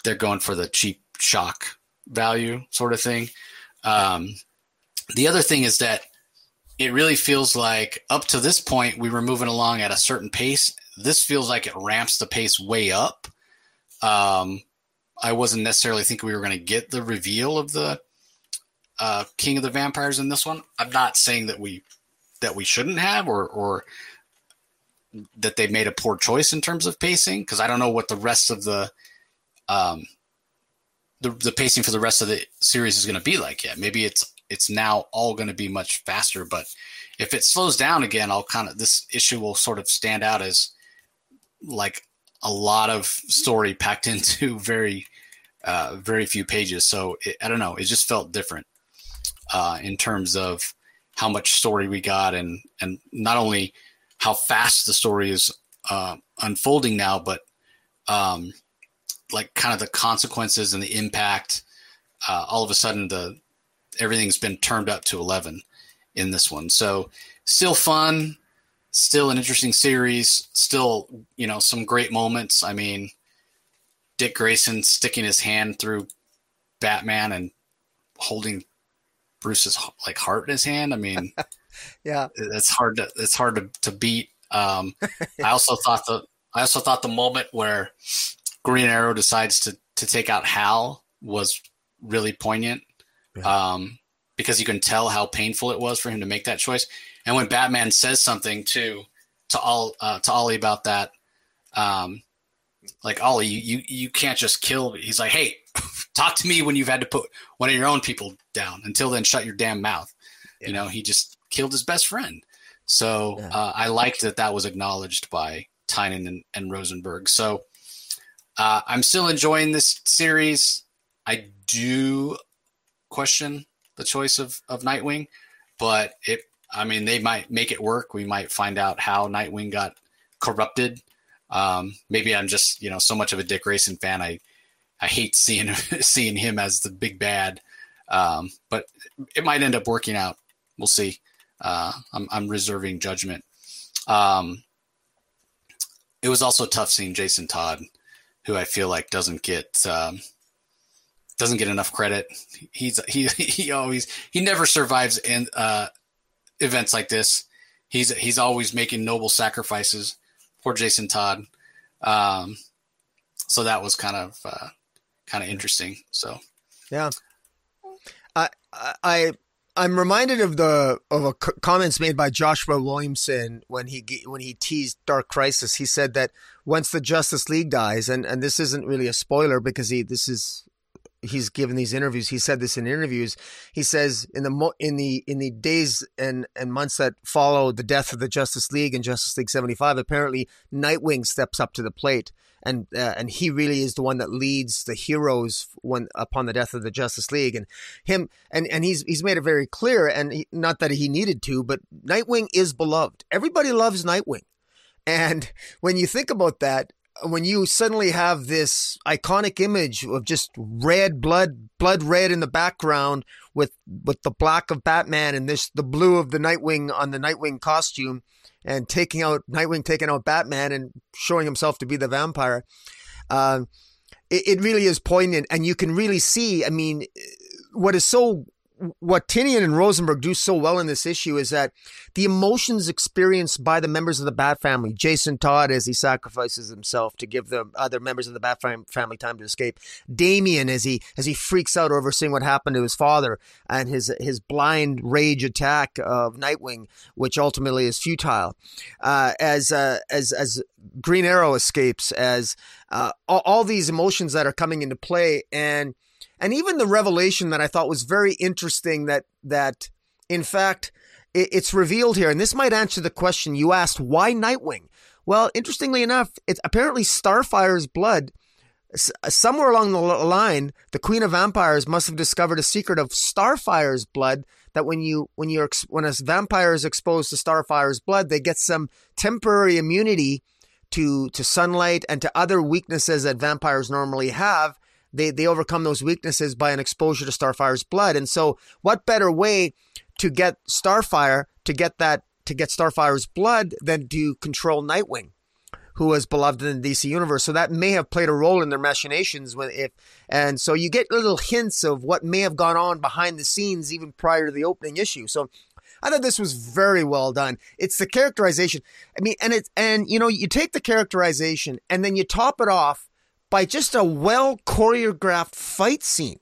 they're going for the cheap shock value sort of thing. Um, the other thing is that it really feels like up to this point we were moving along at a certain pace. This feels like it ramps the pace way up. Um, I wasn't necessarily thinking we were going to get the reveal of the uh, King of the Vampires in this one. I'm not saying that we that we shouldn't have or or that they made a poor choice in terms of pacing because I don't know what the rest of the um the, the pacing for the rest of the series is going to be like yet. Maybe it's it's now all going to be much faster, but if it slows down again, I'll kind of this issue will sort of stand out as like a lot of story packed [LAUGHS] into very uh, very few pages. So it, I don't know. It just felt different uh, in terms of how much story we got, and and not only how fast the story is uh, unfolding now, but um, like kind of the consequences and the impact. Uh, all of a sudden, the everything's been turned up to eleven in this one. So still fun, still an interesting series, still you know some great moments. I mean, Dick Grayson sticking his hand through Batman and holding Bruce's like heart in his hand. I mean, [LAUGHS] yeah, it's hard to it's hard to, to beat. Um, I also [LAUGHS] thought the I also thought the moment where Green Arrow decides to to take out Hal was really poignant. um, because you can tell how painful it was for him to make that choice. And when Batman says something to to all uh, to Ollie about that, um, like Ollie, you, you you can't just kill. He's like, hey, [LAUGHS] talk to me when you've had to put one of your own people down. Until then, shut your damn mouth. Yeah. You know, he just killed his best friend. So yeah. uh, I liked that that was acknowledged by Tynion and, and Rosenberg. So uh, I'm still enjoying this series. I do question the choice of, of Nightwing, but it, I mean, they might make it work. We might find out how Nightwing got corrupted. Um, maybe I'm just, you know, so much of a Dick Grayson fan. I, I hate seeing, [LAUGHS] seeing him as the big bad. Um, but it might end up working out. We'll see. Uh, I'm, I'm reserving judgment. Um, it was also tough seeing Jason Todd, who I feel like doesn't get um, doesn't get enough credit. He's he [LAUGHS] he always he never survives in uh, events like this. He's he's always making noble sacrifices. Poor Jason Todd. Um, so that was kind of uh, kind of interesting. So yeah, I I I'm reminded of the of a comments made by Joshua Williamson when he when he teased Dark Crisis. He said that once the Justice League dies, and and this isn't really a spoiler because he this is he's given these interviews. He said this in interviews. He says in the in the in the days and and months that follow the death of the Justice League and Justice League seventy five, apparently Nightwing steps up to the plate and uh, and he really is the one that leads the heroes when upon the death of the Justice League and him and and he's he's made it very clear and he, not that he needed to but Nightwing is beloved everybody loves Nightwing and when you think about that when you suddenly have this iconic image of just red blood blood red in the background with with the black of Batman and this the blue of the Nightwing on the Nightwing costume and taking out Nightwing, taking out Batman, and showing himself to be the vampire. Uh, it, it really is poignant, and you can really see. I mean, what is so what Tynion and Rosenberg do so well in this issue is that the emotions experienced by the members of the Bat family, Jason Todd as he sacrifices himself to give the other members of the Bat family time to escape, Damian as he as he freaks out over seeing what happened to his father and his his blind rage attack of Nightwing, which ultimately is futile, uh, as uh, as as Green Arrow escapes, as uh, all, all these emotions that are coming into play and and even the revelation that I thought was very interesting that that in fact it, it's revealed here, and this might answer the question you asked: Why Nightwing? Well, interestingly enough, it's apparently Starfire's blood. Somewhere along the line, the Queen of Vampires must have discovered a secret of Starfire's blood. That when you when you're when a vampire is exposed to Starfire's blood, they get some temporary immunity to to sunlight and to other weaknesses that vampires normally have they they overcome those weaknesses by an exposure to Starfire's blood. And so, what better way to get Starfire to get that to get Starfire's blood than to control Nightwing, who was beloved in the DC universe? So that may have played a role in their machinations. When if and so you get little hints of what may have gone on behind the scenes even prior to the opening issue. So I thought this was very well done. It's the characterization. I mean, and it's and you know, you take the characterization and then you top it off by just a well choreographed fight scene.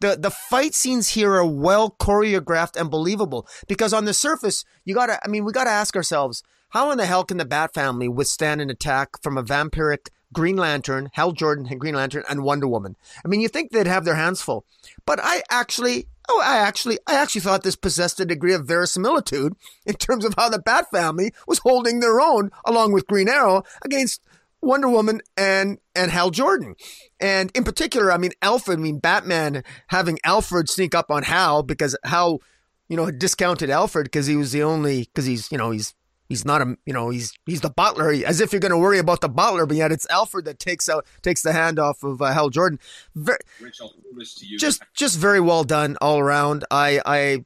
The the fight scenes here are well choreographed and believable because on the surface, you gotta I mean, we gotta ask ourselves, how in the hell can the Bat family withstand an attack from a vampiric Green Lantern, Hal Jordan, and Green Lantern, and Wonder Woman? I mean, you think they'd have their hands full. But I actually Oh, I actually, I actually thought this possessed a degree of verisimilitude in terms of how the Bat family was holding their own, along with Green Arrow, against Wonder Woman and and Hal Jordan. And in particular, I mean Alfred, I mean Batman having Alfred sneak up on Hal because Hal, you know, discounted Alfred because he was the only because he's, you know, he's he's not a you know he's he's the butler. As if you're going to worry about the butler but yet it's alfred that takes out takes the hand off of uh, hal jordan. Very, just just very well done all around. I i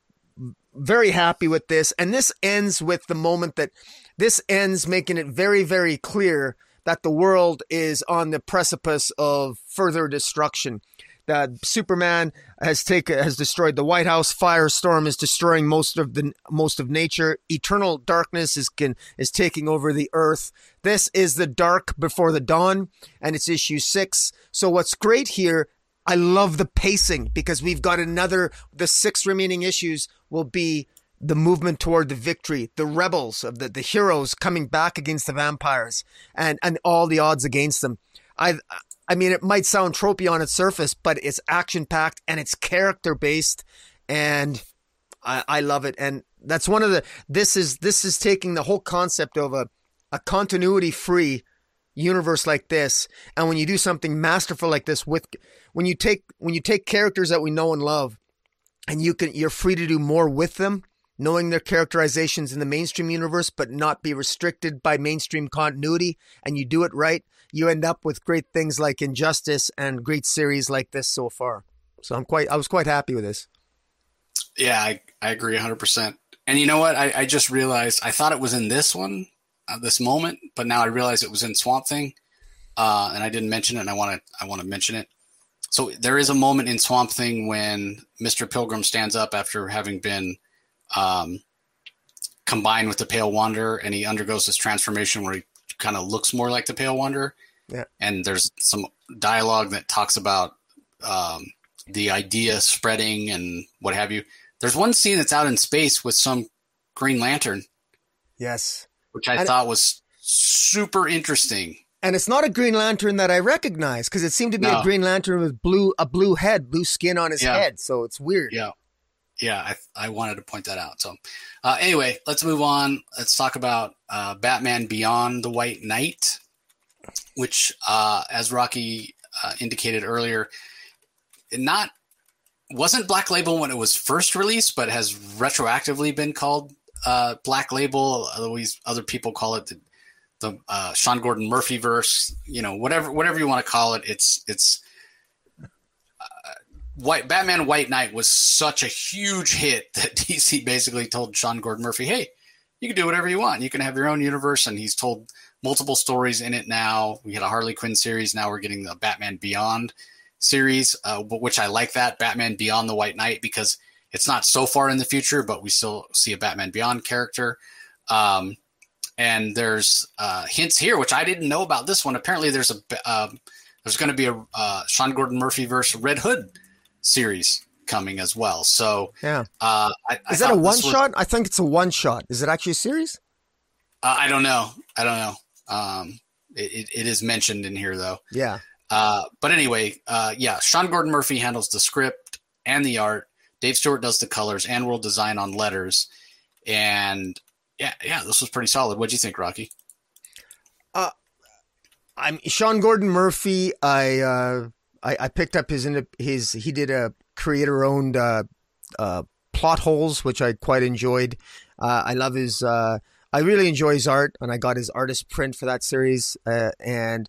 very happy with this. And this ends with the moment that this ends making it very very clear that the world is on the precipice of further destruction. That Superman has taken has destroyed the White House. Firestorm is destroying most of the most of nature. Eternal darkness is can, is taking over the earth. This is the dark before the dawn, and it's issue six. So what's great here I love the pacing because we've got another, the six remaining issues will be the movement toward the victory, the rebels of the, the heroes coming back against the vampires and, and all the odds against them. I, I mean, it might sound tropey on its surface, but it's action packed and it's character based and I, I love it. And that's one of the, this is, this is taking the whole concept of a, a continuity free universe like this and when you do something masterful like this with when you take when you take characters that we know and love and you can you're free to do more with them knowing their characterizations in the mainstream universe but not be restricted by mainstream continuity and you do it right you end up with great things like injustice and great series like this so far. So i'm quite i was quite happy with this. Yeah i, I agree 100% and you know what? I, I just realized i thought it was in this one uh, this moment, but now I realize it was in Swamp Thing, uh, and I didn't mention it, and I want to I want to mention it. So there is a moment in Swamp Thing when Mister Pilgrim stands up after having been um, combined with the Pale Wanderer, and he undergoes this transformation where he kind of looks more like the Pale Wanderer. Yeah. And there's some dialogue that talks about um, the idea spreading and what have you. There's one scene that's out in space with some Green Lantern. Yes which I and thought was super interesting. And it's not a Green Lantern that I recognize because it seemed to be no. a Green Lantern with blue a blue head, blue skin on his yeah. head. So it's weird. Yeah, yeah. I, I wanted to point that out. So uh, anyway, let's move on. Let's talk about uh, Batman Beyond the White Knight, which, uh, as Rocky uh, indicated earlier, not wasn't Black Label when it was first released, but has retroactively been called uh, Black Label. Otherwise, other people call it the, the uh, Sean Gordon Murphy verse. You know, whatever whatever you want to call it. It's it's White Batman White Knight was such a huge hit that [LAUGHS] DC basically told Sean Gordon Murphy, "Hey, you can do whatever you want. You can have your own universe." And he's told multiple stories in it now. We had a Harley Quinn series. Now we're getting the Batman Beyond series, uh, which I like that Batman Beyond the White Knight because it's not so far in the future, but we still see a Batman Beyond character. Um, and there's uh, hints here, which I didn't know about this one. Apparently, there's a uh, there's going to be a uh, Sean Gordon Murphy versus Red Hood series coming as well. So yeah, uh, I, is that a one shot? I think it's a one shot. Is it actually a series? Uh, I don't know. I don't know. Um, it, it, it is mentioned in here though. Yeah. Uh, but anyway, uh, yeah, Sean Gordon Murphy handles the script and the art. Dave Stewart does the colors and world design on letters. And yeah, yeah, this was pretty solid. What'd you think, Rocky? Uh, I'm Sean Gordon Murphy. I, uh, I, I picked up his his he did a creator owned uh, uh, plot holes, which I quite enjoyed. Uh, I love his. Uh, I really enjoy his art, and I got his artist print for that series. Uh, and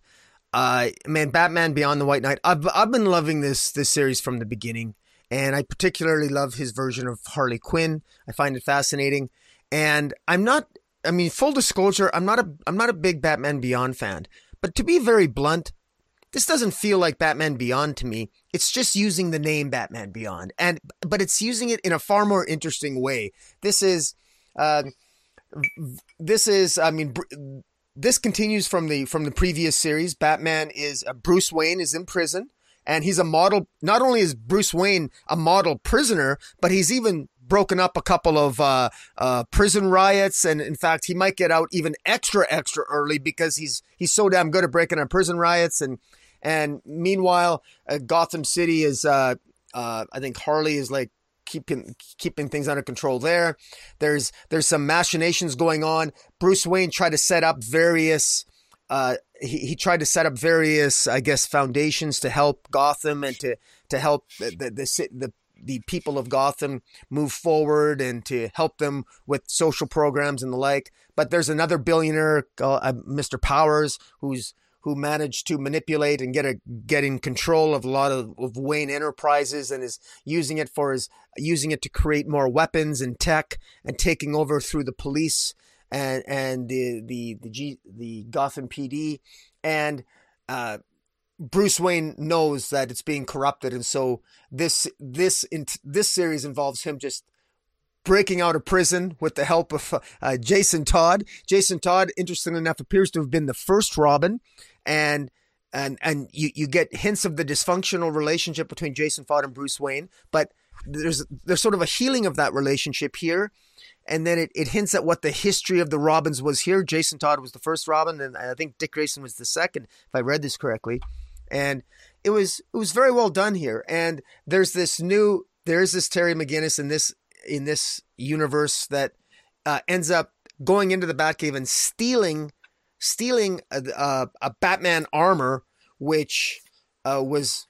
uh, man, Batman Beyond the White Knight. I've I've been loving this this series from the beginning and I particularly love his version of Harley Quinn. I find it fascinating, and I'm not. I mean, full disclosure, I'm not a I'm not a big Batman Beyond fan, but to be very blunt, this doesn't feel like Batman Beyond to me. It's just using the name Batman Beyond, and but it's using it in a far more interesting way. This is, uh, this is. I mean. this continues from the from the previous series. Batman is uh, Bruce Wayne is in prison and he's a model. Not only is Bruce Wayne a model prisoner, but he's even broken up a couple of uh, uh, prison riots, and in fact, he might get out even extra extra early because he's he's so damn good at breaking up prison riots. And and meanwhile, uh, Gotham City is, uh, uh, I think Harley is like keeping keeping things under control there. There's there's some machinations going on. Bruce Wayne tried to set up various uh, he, he tried to set up various, I guess, foundations to help Gotham and to, to help the, the, the, the the people of Gotham move forward and to help them with social programs and the like. But there's another billionaire, uh, Mr. Powers, who's who managed to manipulate and get a get in control of a lot of, of Wayne Enterprises and is using it for his using it to create more weapons and tech and taking over through the police and and the the the G, the Gotham PD and uh, Bruce Wayne knows that it's being corrupted, and so this this in, this series involves him just breaking out of prison with the help of uh, Jason Todd. Jason Todd, interestingly enough, appears to have been the first Robin, and and and you you get hints of the dysfunctional relationship between Jason Todd and Bruce Wayne, but there's there's sort of a healing of that relationship here and then it, it hints at what the history of the Robins was here. Jason Todd was the first Robin, and I think Dick Grayson was the second, if I read this correctly. And it was it was very well done here. And there's this new there's this Terry McGinnis in this in this universe that uh, ends up going into the Batcave and stealing stealing a, a, Batman armor, which uh, was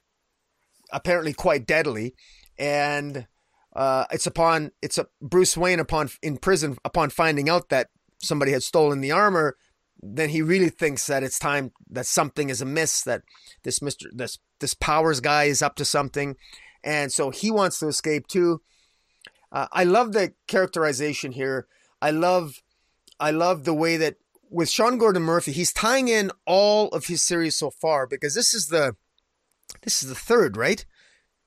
apparently quite deadly, and uh, it's upon it's a Bruce Wayne upon in prison upon finding out that somebody had stolen the armor. Then he really thinks that it's time that something is amiss. That this Mister this this Powers guy is up to something, and so he wants to escape too. Uh, I love the characterization here. I love I love the way that with Sean Gordon Murphy, he's tying in all of his series so far because this is the this is the third, right?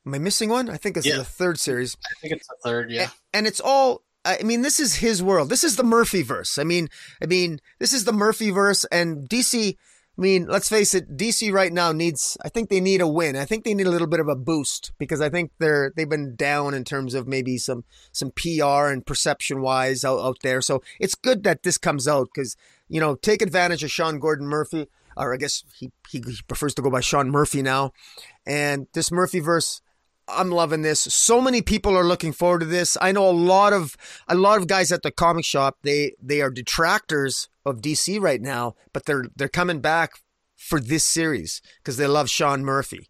Am I missing one? I think it's yeah. the third series. I think it's the third, yeah. And, and it's all I mean, this is his world. This is the Murphy verse. I mean, I mean, this is the Murphy verse, and DC. I mean, let's face it, DC right now needs. I think they need a win. I think they need a little bit of a boost because I think they're they've been down in terms of maybe some some PR and perception wise out, out there. So it's good that this comes out because you know take advantage of Sean Gordon Murphy, or I guess he he prefers to go by Sean Murphy now, and this Murphy verse I'm loving this. So many people are looking forward to this. I know a lot of a lot of guys at the comic shop. They they are detractors of DC right now, but they're they're coming back for this series because they love Sean Murphy.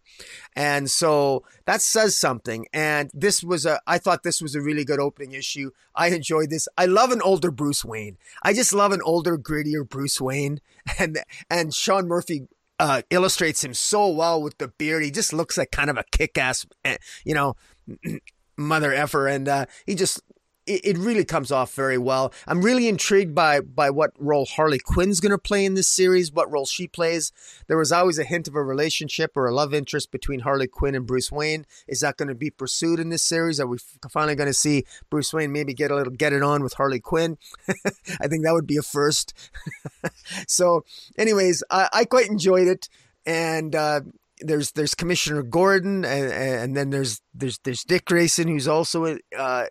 And so that says something. And this was a I thought this was a really good opening issue. I enjoyed this. I love an older Bruce Wayne. I just love an older, grittier Bruce Wayne. [LAUGHS] And and Sean Murphy uh, illustrates him so well with the beard. He just looks like kind of a kick-ass, eh, you know, [CLEARS THROAT] mother effer, and uh, he just it, it really comes off very well. I'm really intrigued by by what role Harley Quinn's going to play in this series, what role she plays. There was always a hint of a relationship or a love interest between Harley Quinn and Bruce Wayne. Is that going to be pursued in this series? Are we finally going to see Bruce Wayne maybe get a little get it on with Harley Quinn? [LAUGHS] I think that would be a first. [LAUGHS] so, anyways, I, I quite enjoyed it, and. Uh, there's there's Commissioner Gordon and, and then there's there's there's Dick Grayson who's also uh,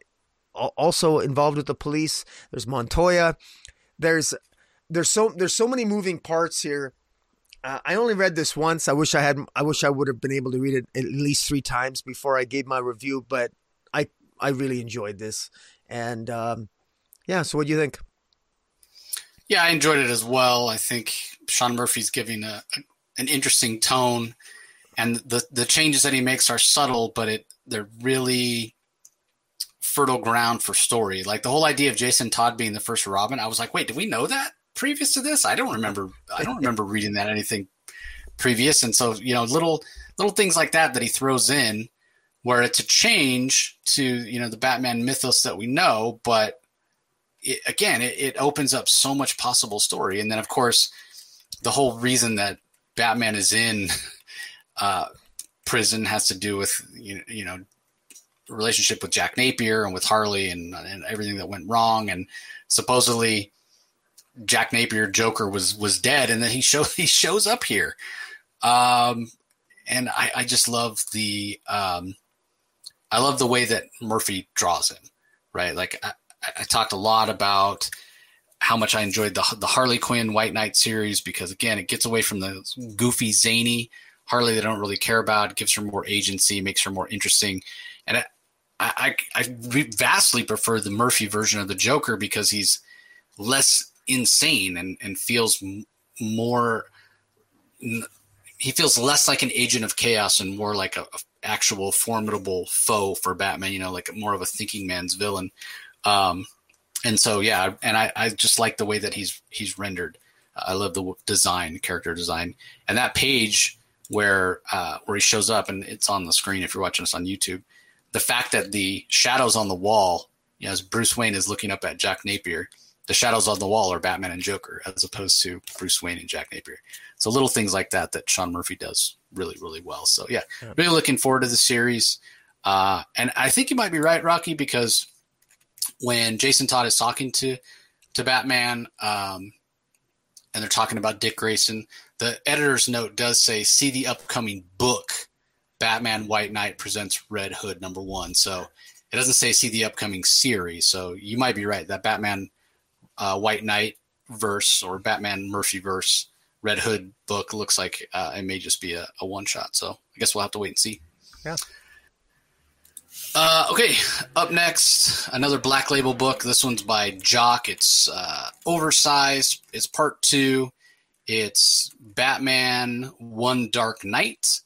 also involved with the police. There's Montoya. There's there's so there's so many moving parts here. Uh, I only read this once. I wish I had. I wish I would have been able to read it at least three times before I gave my review. But I I really enjoyed this, and um, yeah. So what do you think? Yeah, I enjoyed it as well. I think Sean Murphy's giving a, an interesting tone, and the the changes that he makes are subtle, but it they're really fertile ground for story. Like the whole idea of Jason Todd being the first Robin, I was like, wait, did we know that previous to this? I don't remember. I don't remember reading that anything previous. And so you know, little little things like that that he throws in, where it's a change to you know the Batman mythos that we know, but it, again, it, it opens up so much possible story. And then of course, the whole reason that Batman is in [LAUGHS] uh, prison has to do with you know, you know relationship with Jack Napier and with Harley and, and everything that went wrong. And supposedly Jack Napier Joker was was dead, and then he show [LAUGHS] he shows up here. Um, and I, I just love the um, I love the way that Murphy draws him. Right, like I, I talked a lot about how much I enjoyed the the Harley Quinn White Knight series because again, it gets away from the goofy, zany Harley they don't really care about, gives her more agency, makes her more interesting, and I, I, I vastly prefer the Murphy version of the Joker because he's less insane and, and feels more. He feels less like an agent of chaos and more like a, a actual formidable foe for Batman. You know, like more of a thinking man's villain. Um, and so yeah, and I, I just like the way that he's he's rendered. I love the design, character design, and that page where uh, where he shows up, and it's on the screen if you're watching us on YouTube the fact that the shadows on the wall, you know, as Bruce Wayne is looking up at Jack Napier, the shadows on the wall are Batman and Joker, as opposed to Bruce Wayne and Jack Napier. So little things like that that Sean Murphy does really, really well. So yeah, yeah. really looking forward to the series. Uh, and I think you might be right, Rocky, because when Jason Todd is talking to to Batman, um, and they're talking about Dick Grayson, the editor's note does say see the upcoming book, Batman White Knight presents Red Hood number one. So it doesn't say see the upcoming series. So you might be right that Batman uh, White Knight verse or Batman Murphy verse Red Hood book looks like uh, it may just be a, a one shot. So I guess we'll have to wait and see. Yeah. Uh, okay, up next, another Black Label book. This one's by Jock. It's uh, oversized. It's part two. It's Batman One Dark Knight.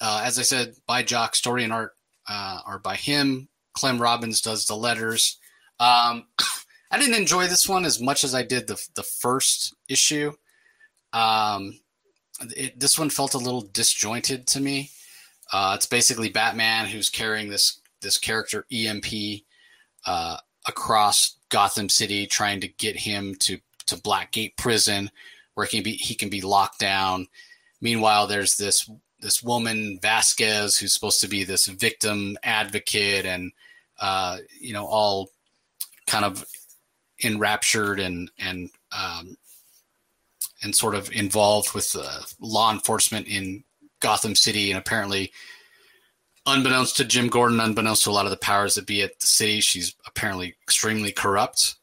Uh, as I said, by Jock. Story and art uh, are by him. Clem Robins does the letters. Um, [COUGHS] I didn't enjoy this one as much as I did the the first issue. Um, it, this one felt a little disjointed to me. Uh, it's basically Batman who's carrying this this character EMP uh, across Gotham City, trying to get him to to Blackgate Prison, where he can be he can be locked down. Meanwhile, there's this this woman Vasquez who's supposed to be this victim advocate, and uh, you know all kind of enraptured and and um, and sort of involved with uh, law enforcement in Gotham City, and apparently, unbeknownst to Jim Gordon, unbeknownst to a lot of the powers that be at the city, she's apparently extremely corrupt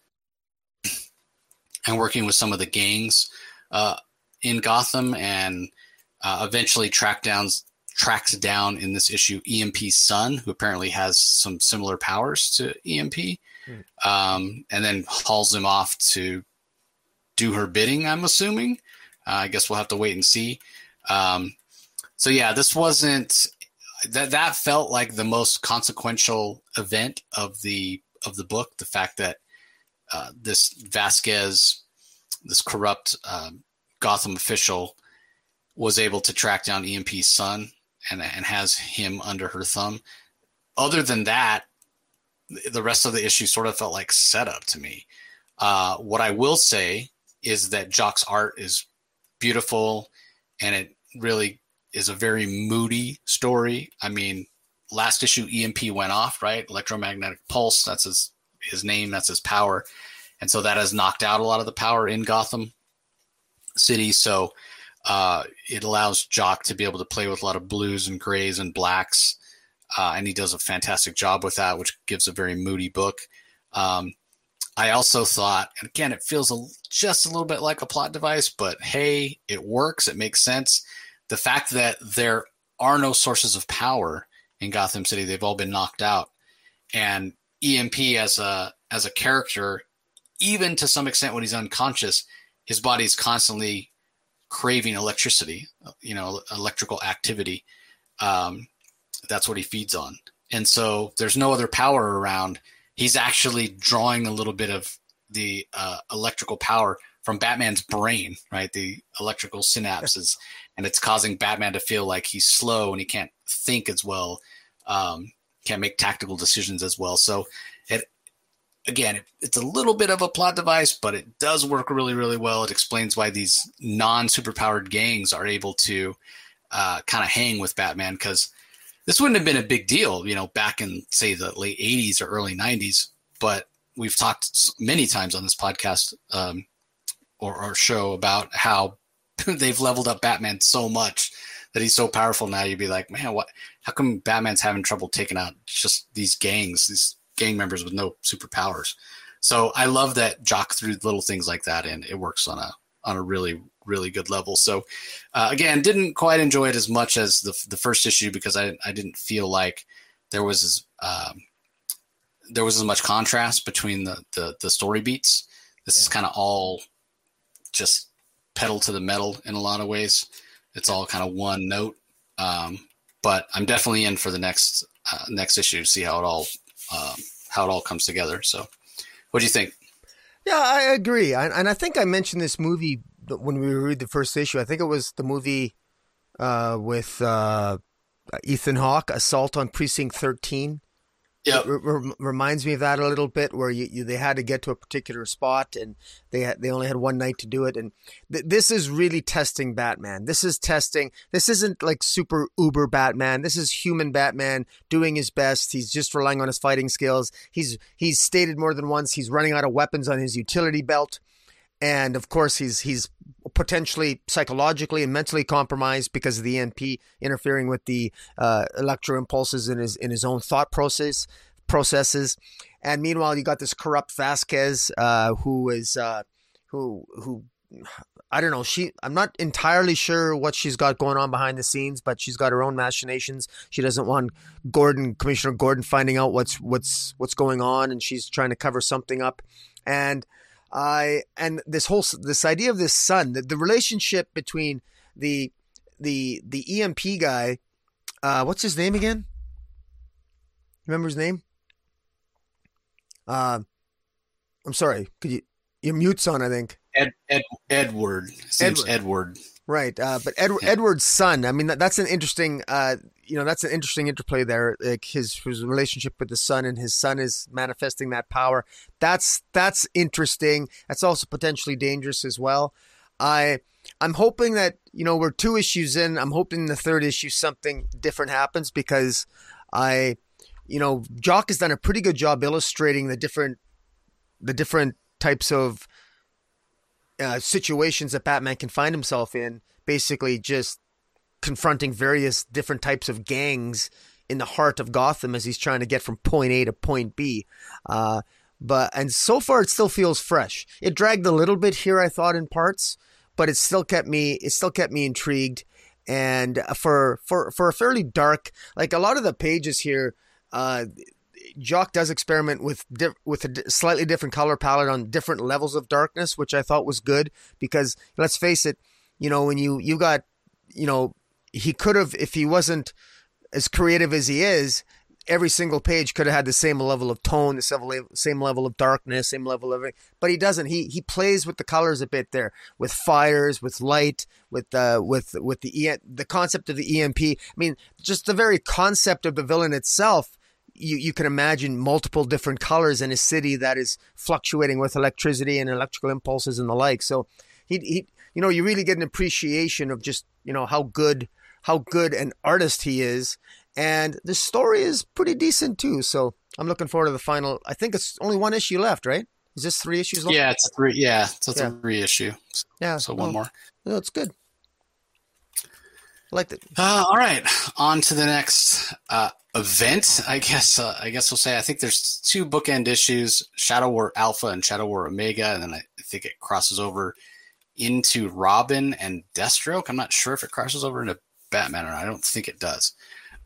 and working with some of the gangs uh, in Gotham, and uh, eventually track down tracks down in this issue EMP's son, who apparently has some similar powers to EMP, hmm. um, and then hauls him off to do her bidding. I'm assuming. Uh, I guess we'll have to wait and see. Um, so yeah, this wasn't that. That felt like the most consequential event of the of the book. The fact that uh, this Vasquez, this corrupt uh, Gotham official, was able to track down EMP's son and and has him under her thumb. Other than that, the rest of the issue sort of felt like setup to me. Uh, what I will say is that Jock's art is beautiful and it really is a very moody story. I mean, last issue EMP went off, right? Electromagnetic pulse, that's his his name, that's his power. And so that has knocked out a lot of the power in Gotham City. So uh, it allows Jock to be able to play with a lot of blues and grays and blacks. Uh, and he does a fantastic job with that, which gives a very moody book. Um, I also thought, and again, it feels a, just a little bit like a plot device, but hey, it works. It makes sense. The fact that there are no sources of power in Gotham City, they've all been knocked out, and EMP as a as a character, even to some extent when he's unconscious, his body's constantly craving electricity, you know, electrical activity. Um, that's what he feeds on, and so there's no other power around he's actually drawing a little bit of the uh, electrical power from Batman's brain, right? The electrical synapses, and it's causing Batman to feel like he's slow and he can't think as well, um, can't make tactical decisions as well. So, again, it's a little bit of a plot device, but it does work really, really well. It explains why these non-superpowered gangs are able to uh, kind of hang with Batman because this wouldn't have been a big deal, you know, back in say the late '80s or early '90s. But we've talked many times on this podcast um, or, or show about how [LAUGHS] they've leveled up Batman so much that he's so powerful now. You'd be like, man, what? How come Batman's having trouble taking out just these gangs, these gang members with no superpowers? So I love that Jock threw little things like that in. It works on a on a really really good level. So uh, again, didn't quite enjoy it as much as the the first issue because I I didn't feel like there was as, um, there was as much contrast between the the, the story beats. This yeah. is kind of all just pedal to the metal in a lot of ways. It's all kind of one note. Um, but I'm definitely in for the next uh, next issue to see how it all um, how it all comes together. So, what do you think? Yeah, I agree, I, and I think I mentioned this movie when we read the first issue. I think it was the movie uh, with uh, Ethan Hawke, Assault on Precinct Thirteen. Yeah, re- reminds me of that a little bit, where you, you, they had to get to a particular spot, and they had, they only had one night to do it. And th- this is really testing Batman. This is testing. This isn't like super uber Batman. This is human Batman doing his best. He's just relying on his fighting skills. He's he's stated more than once he's running out of weapons on his utility belt, and of course he's he's potentially psychologically and mentally compromised because of the EMP interfering with the uh, electro impulses in his in his own thought process processes. And meanwhile, you got this corrupt Vasquez uh, who is uh, who who I don't know. She I'm not entirely sure what she's got going on behind the scenes, but she's got her own machinations. She doesn't want Gordon, Commissioner Gordon, finding out what's what's what's going on, and she's trying to cover something up. And I and this whole this idea of this son, the, the relationship between the the the EMP guy, uh, what's his name again? Remember his name? Uh, I'm sorry. Could you your mute's on? I think. Ed, Ed Edward. Edward. Edward. Right, uh, but Ed, yeah. Edward's son. I mean, that, that's an interesting. Uh, you know, that's an interesting interplay there. Like his his relationship with the son, and his son is manifesting that power. That's that's interesting. That's also potentially dangerous as well. I I'm hoping that you know we're two issues in. I'm hoping the third issue something different happens because I, you know, Jock has done a pretty good job illustrating the different the different types of uh, situations that Batman can find himself in, basically just confronting various different types of gangs in the heart of Gotham as he's trying to get from point A to point B. Uh, but and so far it still feels fresh. It dragged a little bit here, I thought, in parts, but it still kept me. It still kept me intrigued. And for for for a fairly dark, like a lot of the pages here, uh, Jock does experiment with di- with a slightly different color palette on different levels of darkness, which I thought was good because let's face it, you know when you you got you know he could have if he wasn't as creative as he is, every single page could have had the same level of tone, the same level of darkness, same level of but he doesn't. He he plays with the colors a bit there, with fires, with light, with uh, with with the e- the concept of the EMP. I mean, just the very concept of the villain itself you, you can imagine multiple different colors in a city that is fluctuating with electricity and electrical impulses and the like. So he, he you know, you really get an appreciation of just, you know, how good, how good an artist he is. And the story is pretty decent too. So I'm looking forward to the final. I think it's only one issue left, right? Is this three issues long? Yeah, it's three. Yeah, so it's yeah. a issue. Yeah, so one more. No, it's good. I liked it. Uh, all right, on to the next uh, event. I guess. Uh, I guess we'll say. I think there's two bookend issues: Shadow War Alpha and Shadow War Omega, and then I think it crosses over into Robin and Deathstroke. I'm not sure if it crosses over into Batman. I don't think it does.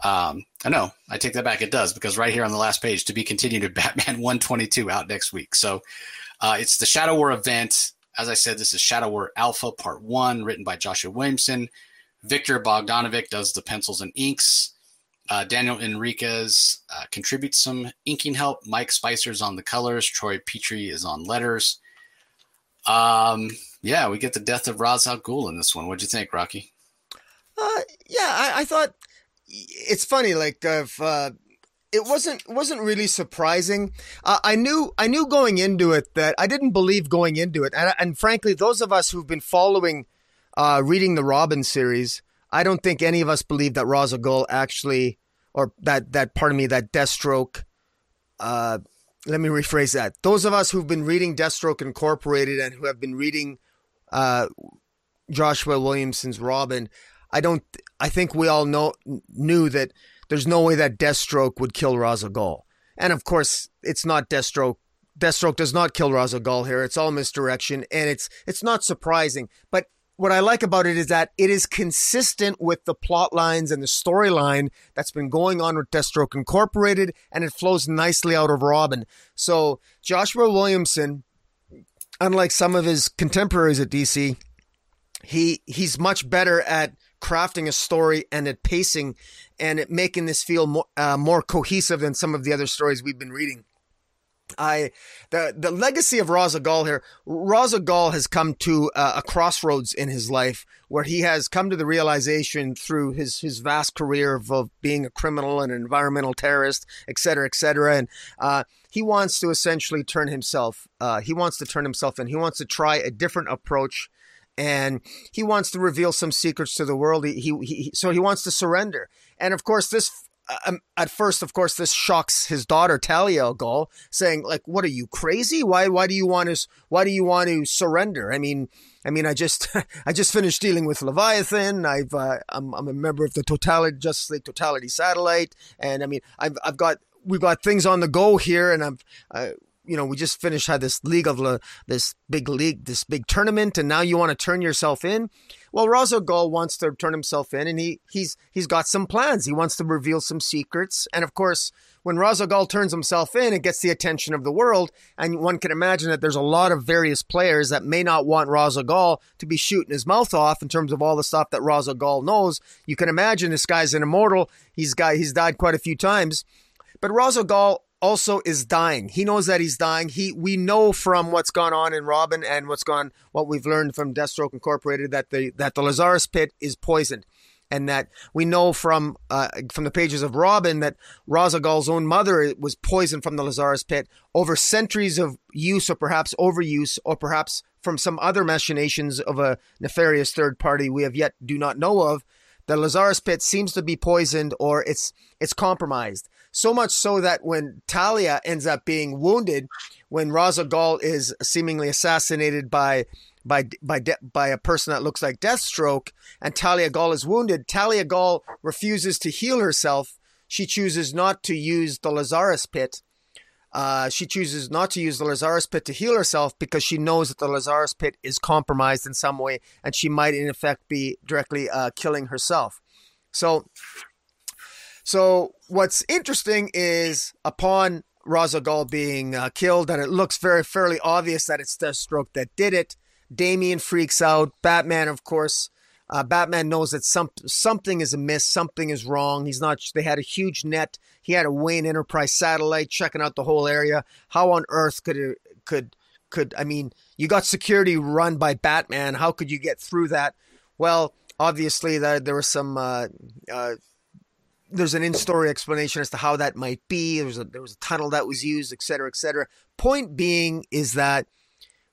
Um, I know. I take that back. It does because right here on the last page, to be continued to [LAUGHS] Batman 122 out next week. So uh, it's the Shadow War event. As I said, this is Shadow War Alpha Part One, written by Joshua Williamson. Viktor Bogdanovic does the pencils and inks. Uh, Daniel Henriques uh, contributes some inking help. Mike Spicer's on the colors. Troy Peteri is on letters. Um, yeah, we get the death of Ra's al Ghul in this one. What'd you think, Rocky? Uh, yeah, I, I thought it's funny. Like, if, uh, it wasn't wasn't really surprising. Uh, I knew I knew going into it that I didn't believe going into it, and, and frankly, those of us who've been following uh, reading the Robin series, I don't think any of us believe that Ra's al Ghul actually, or that that part of me, that Deathstroke. Uh, let me rephrase that. Those of us who've been reading Deathstroke Incorporated and who have been reading uh, Joshua Williamson's Robin, I don't. I think we all know knew that there's no way that Deathstroke would kill Ra's al Ghul. And of course, it's not Deathstroke. Deathstroke does not kill Ra's al Ghul here. It's all misdirection, and it's it's not surprising. But what I like about it is that it is consistent with the plot lines and the storyline that's been going on with Deathstroke Incorporated, and it flows nicely out of Robin. So Joshua Williamson, unlike some of his contemporaries at DC, he he's much better at crafting a story and at pacing and at making this feel more, uh, more cohesive than some of the other stories we've been reading. I the the legacy of Ra's al Ghul here. Ra's al Ghul has come to uh, a crossroads in his life where he has come to the realization through his his vast career of, of being a criminal and an environmental terrorist, et cetera, et cetera, and uh, he wants to essentially turn himself. Uh, he wants to turn himself in. He wants to try a different approach. And he wants to reveal some secrets to the world. He, he, he so he wants to surrender. And of course, this um, at first, of course, this shocks his daughter Talia al Ghul, saying, "Like, what are you crazy? Why? Why do you want to? Why do you want to surrender? I mean, I mean, I just, [LAUGHS] I just finished dealing with Leviathan. I've, uh, I'm, I'm a member of the Totality Justice League Totality Satellite, and I mean, I've, I've got, we've got things on the go here, and I'm, uh, you know, we just finished had this league of Le, this big league, this big tournament, and now you want to turn yourself in. Well, Ghul wants to turn himself in, and he he's he's got some plans. He wants to reveal some secrets, and of course, when Ghul turns himself in, it gets the attention of the world, and one can imagine that there's a lot of various players that may not want Ghul to be shooting his mouth off in terms of all the stuff that Ghul knows. You can imagine this guy's an immortal. He's got he's died quite a few times, but Ghul also is dying. He knows that he's dying. He we know from what's gone on in Robin and what's gone what we've learned from Deathstroke Incorporated that the that the Lazarus pit is poisoned. And that we know from uh, from the pages of Robin that Ra's al Ghul's own mother was poisoned from the Lazarus pit over centuries of use, or perhaps overuse, or perhaps from some other machinations of a nefarious third party we have yet do not know of. The Lazarus pit seems to be poisoned, or it's it's compromised. So much so that when Talia ends up being wounded, when Ghul is seemingly assassinated by by by de- by a person that looks like Deathstroke, and Talia Ghul is wounded, Talia Ghul refuses to heal herself. She chooses not to use the Lazarus pit. Uh, she chooses not to use the Lazarus pit to heal herself because she knows that the Lazarus pit is compromised in some way, and she might, in effect, be directly uh, killing herself. So so what's interesting is upon Ghul being uh, killed, and it looks very fairly obvious that it's Deathstroke that did it. Damian freaks out. Batman, of course, uh, Batman knows that some something is amiss, something is wrong. He's not. They had a huge net. He had a Wayne Enterprise satellite checking out the whole area. How on earth could it could could I mean? You got security run by Batman. How could you get through that? Well, obviously there there was some uh, uh, there's an in-story explanation as to how that might be. There was a there was a tunnel that was used, et cetera, et cetera. Point being is that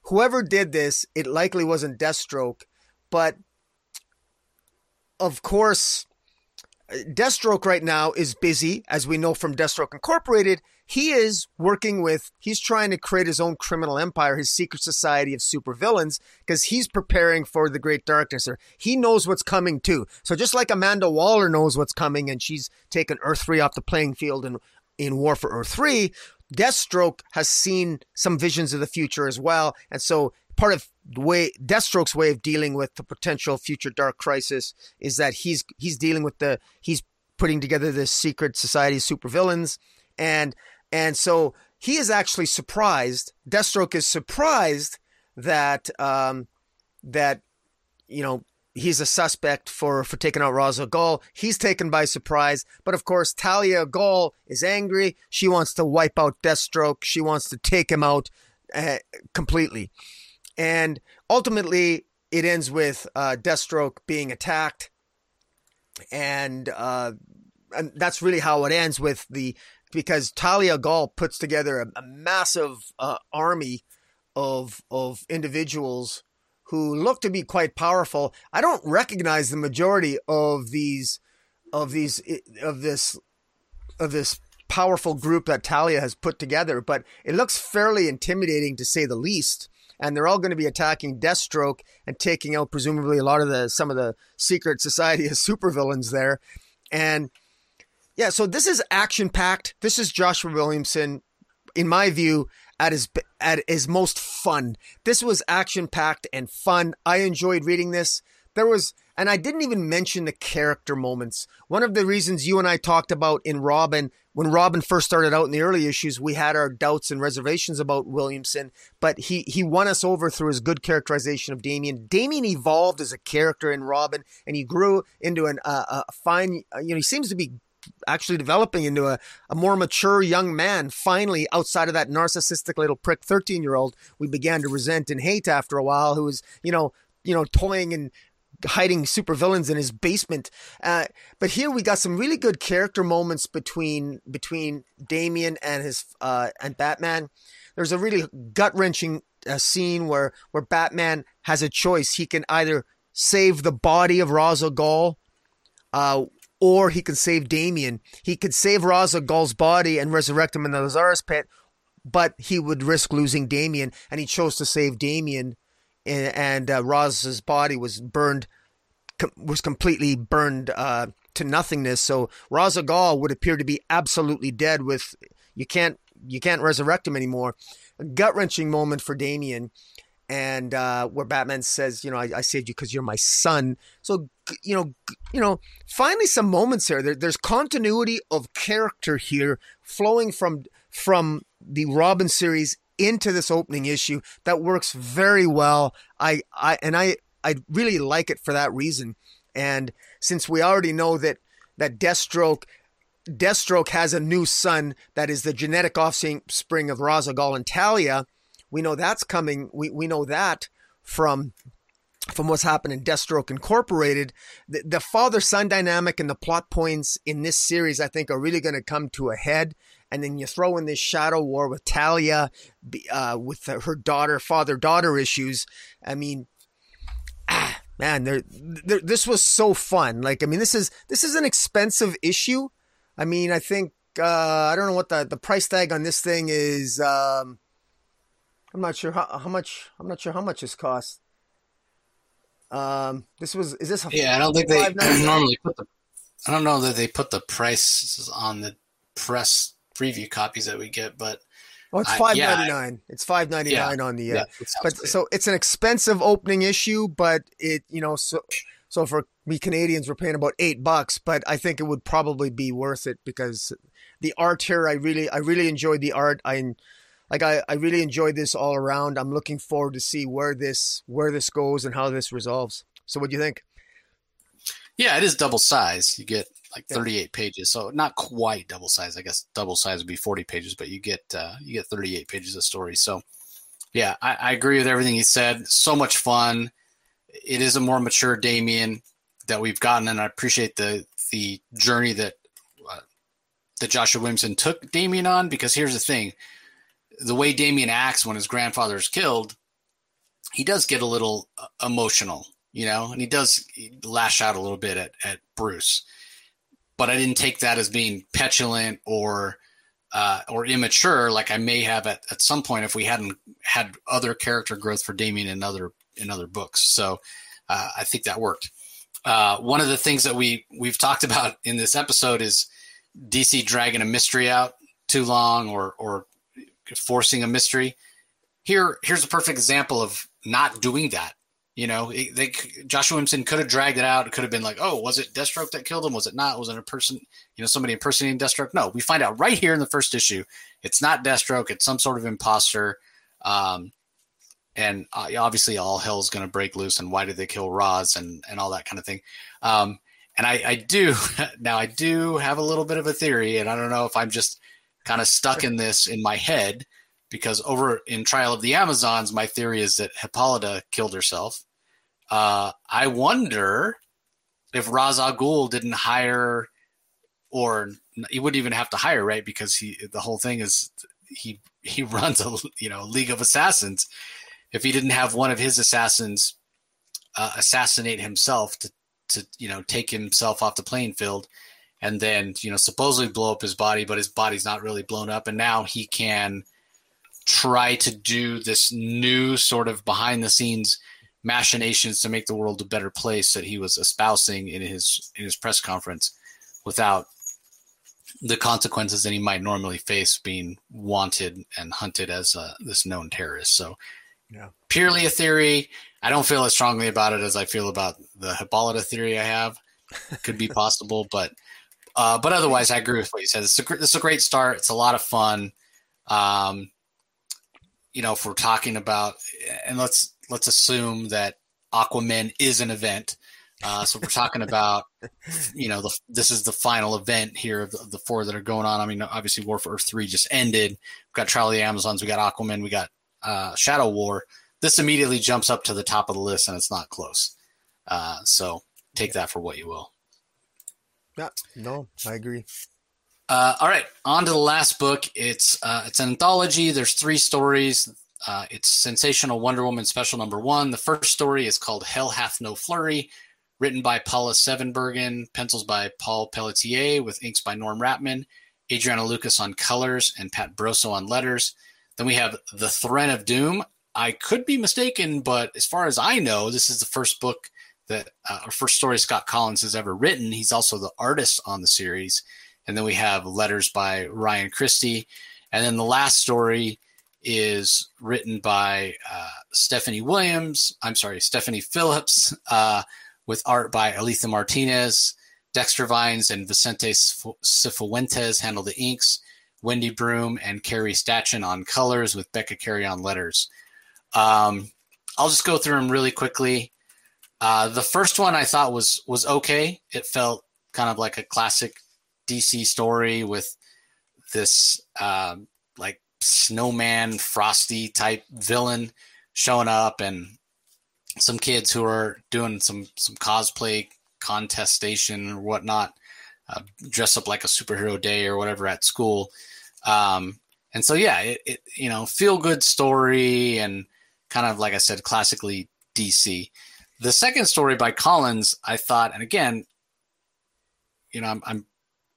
whoever did this, it likely wasn't Deathstroke, but of course, uh, Deathstroke right now is busy, as we know from Deathstroke Incorporated, he is working with, he's trying to create his own criminal empire, his secret society of supervillains, because he's preparing for the great darkness. Or he knows what's coming too. So just like Amanda Waller knows what's coming and she's taken Earth 3 off the playing field in, in War for Earth 3, Deathstroke has seen some visions of the future as well. And so part of the way Deathstroke's way of dealing with the potential future dark crisis is that he's he's dealing with the he's putting together this secret society of supervillains and and so he is actually surprised. Deathstroke is surprised that um, that you know he's a suspect for for taking out Ra's al Ghul. He's taken by surprise, but of course Talia Ghul is angry. She wants to wipe out Deathstroke. She wants to take him out uh, completely, and ultimately it ends with uh, Deathstroke being attacked, and uh, and that's really how it ends with the because Talia Ghul puts together a, a massive uh, army of of individuals who look to be quite powerful. I don't recognize the majority of these of these of this of this powerful group that Talia has put together, but it looks fairly intimidating to say the least. And they're all going to be attacking Deathstroke and taking out presumably a lot of the some of the secret society of supervillains there. And yeah, so this is action packed. This is Joshua Williamson, in my view, at his at his most fun. This was action packed and fun. I enjoyed reading this. There was, and I didn't even mention the character moments. One of the reasons you and I talked about in Robin, when Robin first started out in the early issues, we had our doubts and reservations about Williamson, but he he won us over through his good characterization of Damian. Damian evolved as a character in Robin, and he grew into an uh, a fine. You know, he seems to be actually developing into a, a more mature young man. Finally, outside of that narcissistic little prick 13 year old we began to resent and hate after a while, who was, you know, you know, toying and hiding supervillains in his basement. Uh, but here we got some really good character moments between between Damian and his uh, and Batman. There's a really gut wrenching uh, scene where where Batman has a choice. He can either save the body of Ra's al Ghul, uh, or he can save Damian. He could save Ghul's body and resurrect him in the Lazarus pit, but he would risk losing Damian, and he chose to save Damian, and, and uh, body was burned, com- was completely burned uh, to nothingness. So Ghul would appear to be absolutely dead. With you can't you can't resurrect him anymore. A gut wrenching moment for Damian and uh, where Batman says, you know, I, I saved you because you're my son. So, you know, you know, finally some moments here. there. There's continuity of character here, flowing from from the Robin series into this opening issue that works very well. I, I and I, I really like it for that reason. And since we already know that that Deathstroke Deathstroke has a new son that is the genetic offspring of Ghul and Talia we know that's coming. We, we know that from from what's happened in Deathstroke Incorporated. The, the father son dynamic and the plot points in this series, I think, are really going to come to a head. And then you throw in this shadow war with Talia, uh, with her daughter, father daughter issues. I mean, ah, man, there, this was so fun. Like, I mean, this is this is an expensive issue. I mean, I think uh, I don't know what the the price tag on this thing is. Um, I'm not sure how, how much. I'm not sure how much this costs. Um, this was is this? yeah, I don't think they [CLEARS THROAT] normally put the. I don't know that they put the prices on the press preview copies that we get, but oh, it's five ninety nine. Yeah, it's five ninety nine yeah, on the. Uh, yeah, but so it's an expensive opening issue, but it you know so so for we Canadians we're paying about eight bucks, but I think it would probably be worth it because the art here I really I really enjoyed the art. I like I, I really enjoyed this all around. I'm looking forward to see where this where this goes and how this resolves. So what do you think? Yeah, it is double size. You get like 38 pages, so not quite double size. I guess double size would be 40 pages, but you get uh, you get 38 pages of story. So yeah, I, I agree with everything he said. So much fun. It is a more mature Damian that we've gotten, and I appreciate the the journey that uh, that Joshua Williamson took Damian on. Because here's the thing the way Damian acts when his grandfather is killed, he does get a little uh, emotional, you know, and he does lash out a little bit at, at Bruce. But I didn't take that as being petulant or uh, or immature, like I may have at, at some point if we hadn't had other character growth for Damian in other in other books. So uh, I think that worked. Uh, one of the things that we we've talked about in this episode is DC dragging a mystery out too long or or forcing a mystery. Here, here's a perfect example of not doing that. You know, it, they Joshua Williamson could have dragged it out. It could have been like, oh, was it Deathstroke that killed him? Was it not? Was it a person? You know, somebody impersonating Deathstroke? No, we find out right here in the first issue, it's not Deathstroke. It's some sort of imposter. Um, and uh, obviously, all hell is going to break loose. And why did they kill Ra's and and all that kind of thing? Um, and I, I do [LAUGHS] now. I do have a little bit of a theory, and I don't know if I'm just kind of stuck in this in my head because over in Trial of the Amazons, my theory is that Hippolyta killed herself. Uh, I wonder if al Ghul didn't hire, or he wouldn't even have to hire, right? Because he the whole thing is he he [LAUGHS] runs a you know League of Assassins. If he didn't have one of his assassins uh, assassinate himself to to you know take himself off the playing field, and then you know supposedly blow up his body, but his body's not really blown up, and now he can try to do this new sort of behind the scenes machinations to make the world a better place that he was espousing in his in his press conference without the consequences that he might normally face being wanted and hunted as a, this known terrorist. So, yeah. purely a theory. I don't feel as strongly about it as I feel about the Hippolyta theory I have. Could be [LAUGHS] possible, but uh, but otherwise, I agree with what you said. It's a, a great start. It's a lot of fun. Um, you know, if we're talking about, and let's let's assume that Aquaman is an event. Uh, so we're talking about, [LAUGHS] you know, the, this is the final event here of the, of the, four that are going on. I mean, obviously, War for Earth three just ended. We've got Trial of the Amazons. We got Aquaman. We got uh, Shadow War. This immediately jumps up to the top of the list, and it's not close. Uh, so take that for what you will. Yeah, no, I agree. Uh, all right, on to the last book. It's uh, it's an anthology. There's three stories. Uh, it's sensational Wonder Woman special number one. The first story is called Hell Hath No Flurry, written by Paula Sevenbergen, pencils by Paul Pelletier, with inks by Norm Rapmund, Adriano Lucas on colors, and Pat Brosseau on letters. Then we have The Threat of Doom. I could be mistaken, but as far as I know, this is the first book that, uh, or first story Scott Kolins has ever written. He's also the artist on the series. And then we have letters by Ryan Christie. And then the last story is written by uh, Stephanie Williams. I'm sorry, Stephanie Phillips, [LAUGHS] uh, with art by Alitha Martinez. Dexter Vines and Vicente Cifuentes handle the inks. Wendy Broome and Carrie Strachan on colors with Becca Carey on letters. Um, I'll just go through them really quickly. Uh, the first one I thought was was okay. It felt kind of like a classic DC story with this uh, like snowman, frosty type villain showing up, and some kids who are doing some some cosplay contestation or whatnot, uh, dress up like a superhero day or whatever at school. Um, and so yeah, it, it you know feel good story and kind of like I said, classically DC. The second story by Kolins, I thought, and again, you know, I'm, I'm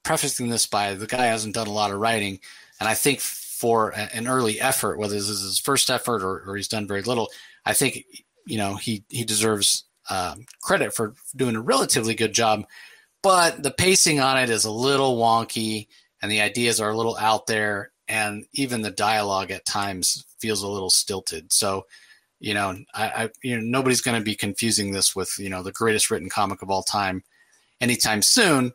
prefacing this by the guy hasn't done a lot of writing, and I think for a, an early effort, whether this is his first effort or, or, he's done very little, I think you know he he deserves um, credit for doing a relatively good job. But the pacing on it is a little wonky, and the ideas are a little out there, and even the dialogue at times feels a little stilted. So, you know, I, I you know nobody's going to be confusing this with you know the greatest written comic of all time anytime soon.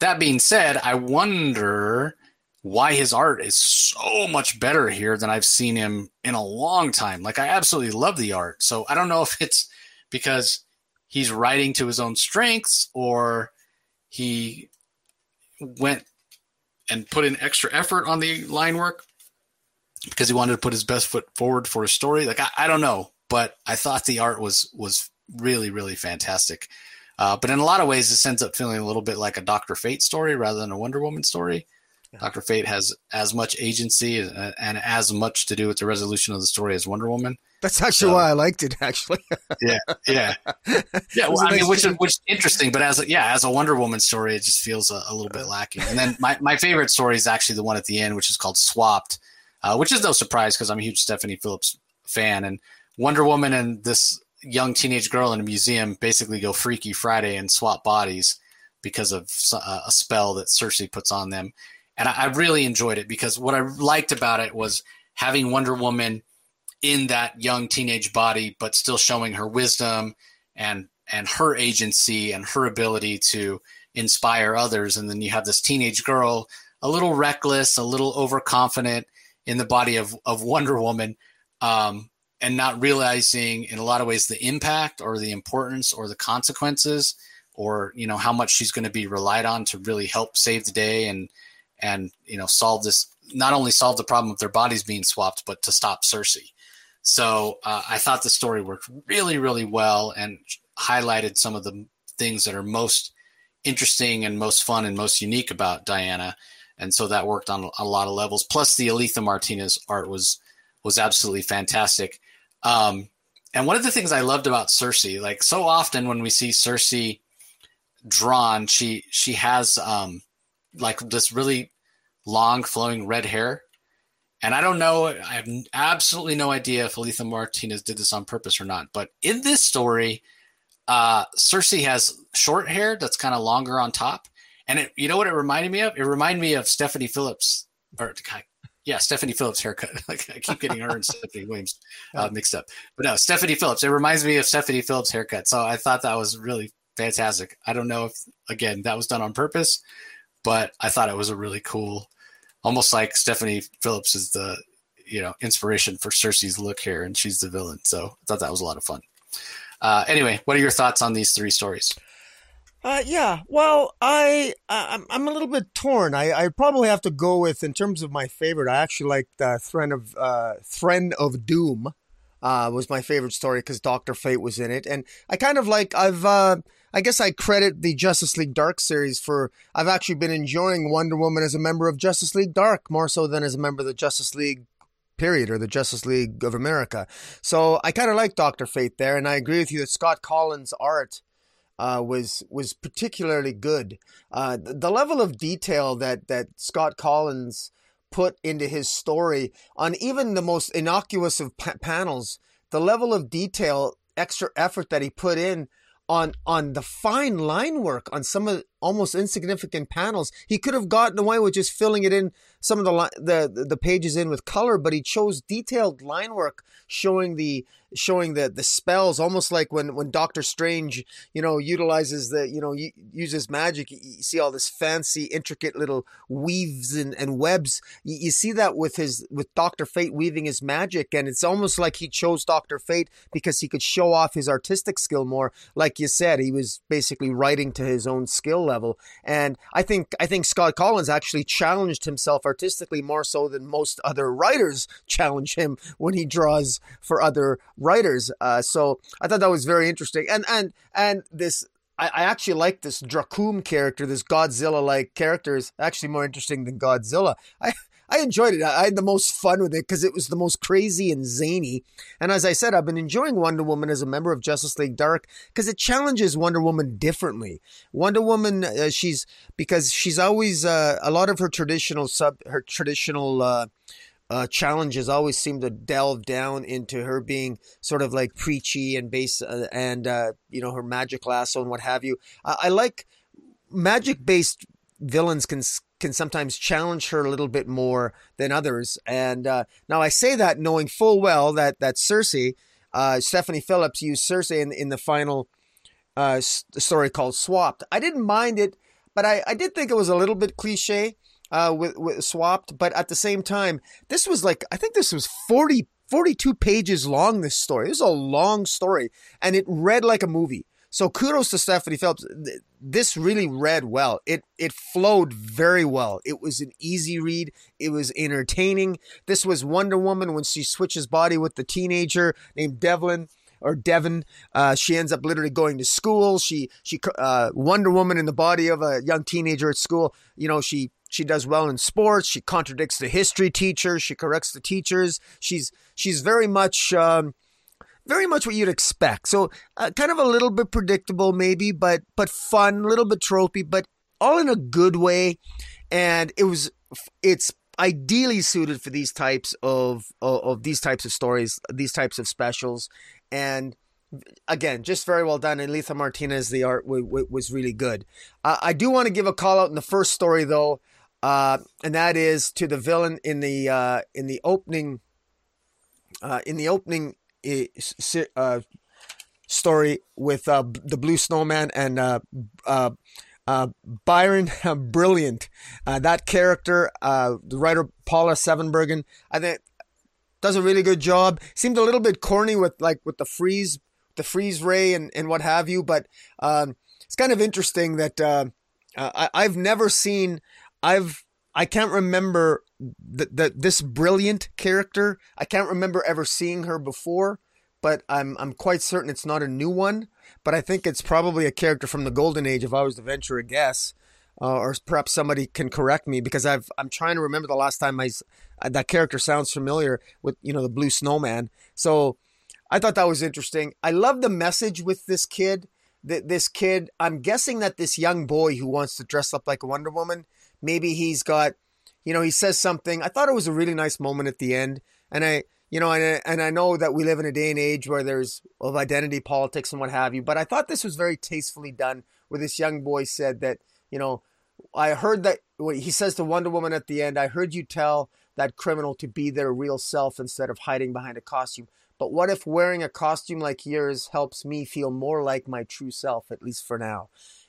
That being said, I wonder why his art is so much better here than I've seen him in a long time. Like I absolutely love the art. So I don't know if it's because he's writing to his own strengths or he went and put in extra effort on the line work because he wanted to put his best foot forward for a story. Like I, I don't know, but I thought the art was was really really fantastic. Uh, but in a lot of ways, this ends up feeling a little bit like a Doctor Fate story rather than a Wonder Woman story. Yeah. Doctor Fate has as much agency and, and, as much to do with the resolution of the story as Wonder Woman. That's actually so, why I liked it. Actually, [LAUGHS] yeah, yeah, yeah. Well, I mean, which is which is interesting, but as a, yeah, as a Wonder Woman story, it just feels a, a, little bit lacking. And then my my favorite story is actually the one at the end, which is called Swapped, uh, which is no surprise because I'm a huge Stephanie Phillips fan, and Wonder Woman and this young teenage girl in a museum basically go Freaky Friday and swap bodies because of uh, a spell that Circe puts on them. And I, I really enjoyed it because what I liked about it was having Wonder Woman in that young teenage body, but still showing her wisdom and and her agency and her ability to inspire others. And then you have this teenage girl, a little reckless, a little overconfident in the body of, of Wonder Woman, um, and not realizing in a lot of ways the impact or the importance or the consequences or you know how much she's going to be relied on to really help save the day and and you know solve this not only solve the problem of their bodies being swapped but to stop circe So uh, I thought the story worked really really well and highlighted some of the things that are most interesting and most fun and most unique about Diana. And so that worked on a lot of levels. Plus, the Alitha Martinez art was was absolutely fantastic. Um, and one of the things I loved about Circe, like so often when we see Circe drawn, she she has um, like this really long flowing red hair. And I don't know, I have absolutely no idea if Alitha Martinez did this on purpose or not. But in this story, uh, Circe has short hair that's kind of longer on top. And it, you know what it reminded me of? It reminded me of Stephanie Phillips, or yeah, Stephanie Phillips haircut. [LAUGHS] like I keep getting her and Stephanie Williams uh, mixed up. But no, Stephanie Phillips. It reminds me of Stephanie Phillips haircut. So I thought that was really fantastic. I don't know if again that was done on purpose, but I thought it was a really cool, almost like Stephanie Phillips is the you know inspiration for Circe's look here, and she's the villain. So I thought that was a lot of fun. Uh, anyway, what are your thoughts on these three stories? Uh, yeah. Well, I I'm I'm a little bit torn. I I probably have to go with in terms of my favorite. I actually like the Thread of uh Thread of Doom. Uh, was my favorite story because Doctor Fate was in it, and I kind of like I've uh, I guess I credit the Justice League Dark series for I've actually been enjoying Wonder Woman as a member of Justice League Dark more so than as a member of the Justice League period or the Justice League of America. So I kind of like Doctor Fate there, and I agree with you that Scott Kolins' art uh, was was particularly good. Uh, the, the level of detail that that Scott Kolins put into his story on even the most innocuous of pa- panels, the level of detail, extra effort that he put in on on the fine line work on some of almost insignificant panels. He could have gotten away with just filling it in some of the li- the the pages in with color, but he chose detailed line work showing the showing the the spells, almost like when when Doctor Strange, you know, utilizes the you know uses magic. You, see all this fancy, intricate little weaves and, and webs. You, you see that with his with Doctor Fate weaving his magic, and it's almost like he chose Doctor Fate because he could show off his artistic skill more. Like you said, he was basically writing to his own skill level, and I think I think Scott Kolins actually challenged himself artistically more so than most other writers [LAUGHS] challenge him when he draws for other writers. Uh, so I thought that was very interesting. And and and this I, actually like this Dracum character, this Godzilla like character is actually more interesting than Godzilla. [LAUGHS] I I enjoyed it. I had the most fun with it because it was the most crazy and zany. And as I said, I've been enjoying Wonder Woman as a member of Justice League Dark because it challenges Wonder Woman differently. Wonder Woman, uh, she's because she's always uh, a lot of her traditional sub her traditional. Uh, uh, challenges always seem to delve down into her being sort of like preachy and base uh, and uh, you know her magic lasso and what have you. I, I like magic based villains can can sometimes challenge her a little bit more than others. And uh, now I say that knowing full well that that Circe, uh, Stephanie Phillips used Circe in in the final uh, story called Swapped. I didn't mind it, but I, I did think it was a little bit cliche uh, with, with swapped. But at the same time, this was like I think this was 40, 42 pages long. This story. This is a long story, and it read like a movie. So kudos to Stephanie Phillips. This really read well. It it flowed very well. It was an easy read. It was entertaining. This was Wonder Woman when she switches body with the teenager named Devlin or Devon. Uh, she ends up literally going to school. She she uh, Wonder Woman in the body of a young teenager at school. You know she she does well in sports. She contradicts the history teacher. She corrects the teachers. She's she's very much um, very much what you'd expect. So uh, kind of a little bit predictable, maybe, but but fun, a little bit tropey, but all in a good way. And it was it's ideally suited for these types of, of, of these types of stories, these types of specials, and again, just very well done. And Letha Martinez, the art w- w- was really good. Uh, I do want to give a call out in the first story though uh, and that is to the villain in the uh, in the opening uh, in the opening uh, story with uh, the Blue Snowman and uh, Byron [LAUGHS] Brilliant. that character, the writer Paula Sevenbergen, I think does a really good job. Seemed a little bit corny with like with the freeze, the freeze ray and, and what have you, but um, it's kind of interesting that I, I've never seen I've I can't remember that that this brilliant character. I can't remember ever seeing her before, but I'm I'm quite certain it's not a new one. But I think it's probably a character from the golden age. If I was to venture a guess, uh, or perhaps somebody can correct me because I've I'm trying to remember the last time I uh, that character sounds familiar with you know the blue snowman. So I thought that was interesting. I love the message with this kid. That this kid, I'm guessing that this young boy who wants to dress up like a Wonder Woman maybe he's got, you know, he says something. I thought it was a really nice moment at the end, and I, you know, and I, and I know that we live in a day and age where there's of identity politics and what have you, but I thought this was very tastefully done, where this young boy said that, you know, I heard that he says to Wonder Woman at the end, I heard you tell that criminal to be their real self instead of hiding behind a costume. But what if wearing a costume like yours helps me feel more like my true self, at least for now?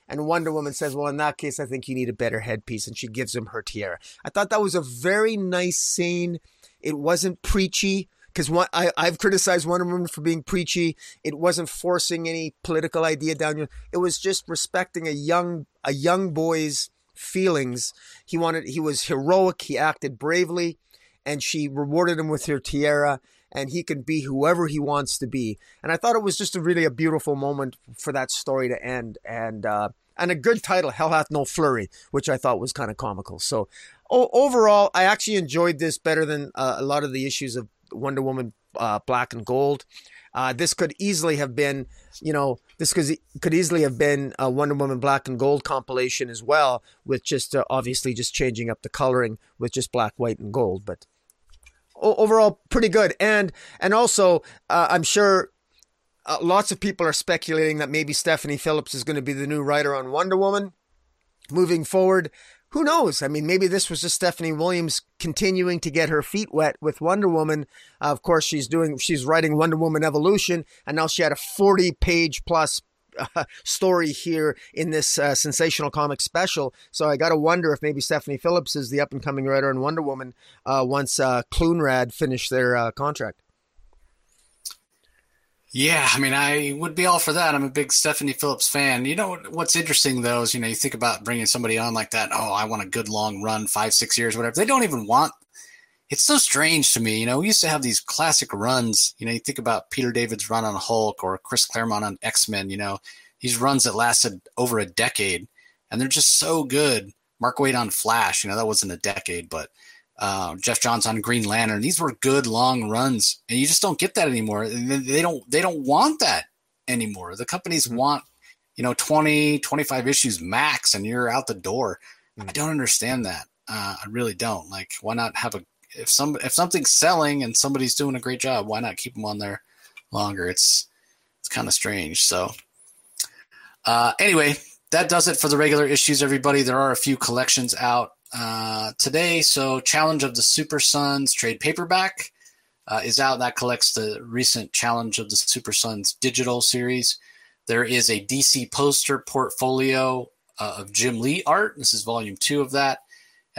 And Wonder Woman says, Well, in that case, I think you need a better headpiece. And she gives him her tiara. I thought that was a very nice scene. It wasn't preachy because I've criticized Wonder Woman for being preachy. It wasn't forcing any political idea down your. It was just respecting a young a young boy's feelings. He wanted he was heroic. He acted bravely, and she rewarded him with her tiara. And he can be whoever he wants to be. And I thought it was just a really a beautiful moment for that story to end. And uh, and a good title, Hell Hath No Flurry, which I thought was kind of comical. So o- overall, I actually enjoyed this better than uh, a lot of the issues of Wonder Woman uh, black and gold. Uh, this could easily have been, you know, this could could easily have been a Wonder Woman Black and Gold compilation as well, with just uh, obviously just changing up the coloring with just black, white, and gold. But overall, pretty good. And and also, uh, I'm sure uh, lots of people are speculating that maybe Stephanie Phillips is going to be the new writer on Wonder Woman moving forward who knows? I mean, maybe this was just Stephanie Williams continuing to get her feet wet with Wonder Woman. Uh, of course, she's doing, she's writing Wonder Woman Evolution, and now she had a 40 page plus uh, [LAUGHS] story here in this uh, sensational comic special. So I got to wonder if maybe Stephanie Phillips is the up and coming writer on Wonder Woman uh, once uh, Clunrad finish their uh, contract. Yeah, I mean, I would be all for that. I'm a big Stephanie Phillips fan. You know what's interesting though is you know you think about bringing somebody on like that. Oh, I want a good long run, five six years, whatever. They don't even want. It's so strange to me. You know, we used to have these classic runs. You know, you think about Peter David's run on Hulk or Chris Claremont on X Men. You know, these runs that lasted over a decade, and they're just so good. Mark Waid on Flash. You know, that wasn't a decade, but uh, Geoff Johns on Green Lantern. These were good long runs, and you just don't get that anymore. They don't they don't want that anymore. The companies mm-hmm. want you know 20, 25 issues max, and you're out the door. I don't understand that. Uh, I really don't. Like, why not have a if some if something's selling and somebody's doing a great job, why not keep them on there longer? It's it's kind of strange. So, uh, anyway, that does it for the regular issues. Everybody, there are a few collections out uh, today. So, Challenge of the Super Sons trade paperback uh, is out. That collects the recent Challenge of the Super Sons digital series. There is a DC poster portfolio uh, of Jim Lee art. This is volume two of that.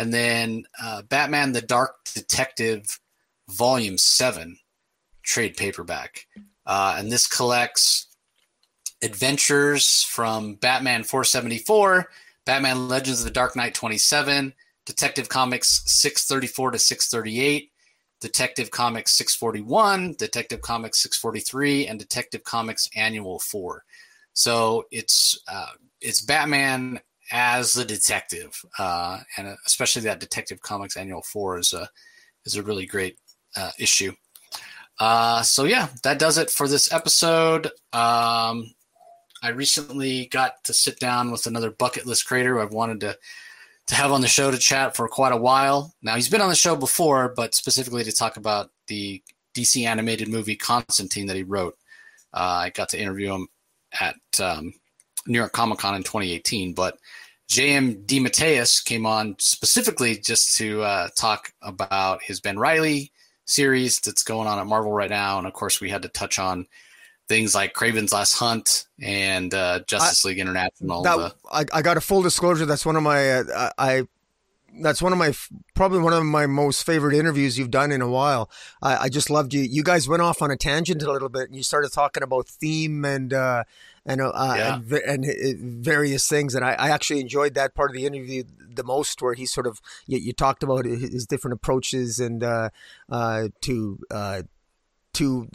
And then uh, Batman the Dark Detective, volume seven, trade paperback. Uh, and this collects adventures from Batman 474 Batman Legends of the Dark Knight 27, Detective Comics 634 to 638, Detective Comics 641, Detective Comics 643, and Detective Comics Annual 4. So it's uh, it's Batman as the detective, uh, and especially that Detective Comics Annual 4 is a is a really great uh, issue. Uh, so yeah, that does it for this episode. Um, I recently got to sit down with another bucket list creator who I've wanted to to have on the show to chat for quite a while. Now he's been on the show before, but specifically to talk about the DC animated movie Constantine that he wrote. Uh, I got to interview him at um, New York Comic Con in 2018, but J.M. DeMatteis came on specifically just to uh, talk about his Ben Riley series that's going on at Marvel right now, and of course we had to touch on things like Kraven's Last Hunt and uh, Justice I, League International. That, I, I, got a full disclosure. That's one of my uh, I. That's one of my probably one of my most favorite interviews you've done in a while. I, I just loved you. You guys went off on a tangent a little bit, and you started talking about theme and uh, and uh, yeah. and, and, uh, various things. And I, I, actually enjoyed that part of the interview the most, where he sort of you, you talked about his different approaches and uh, uh, to uh, to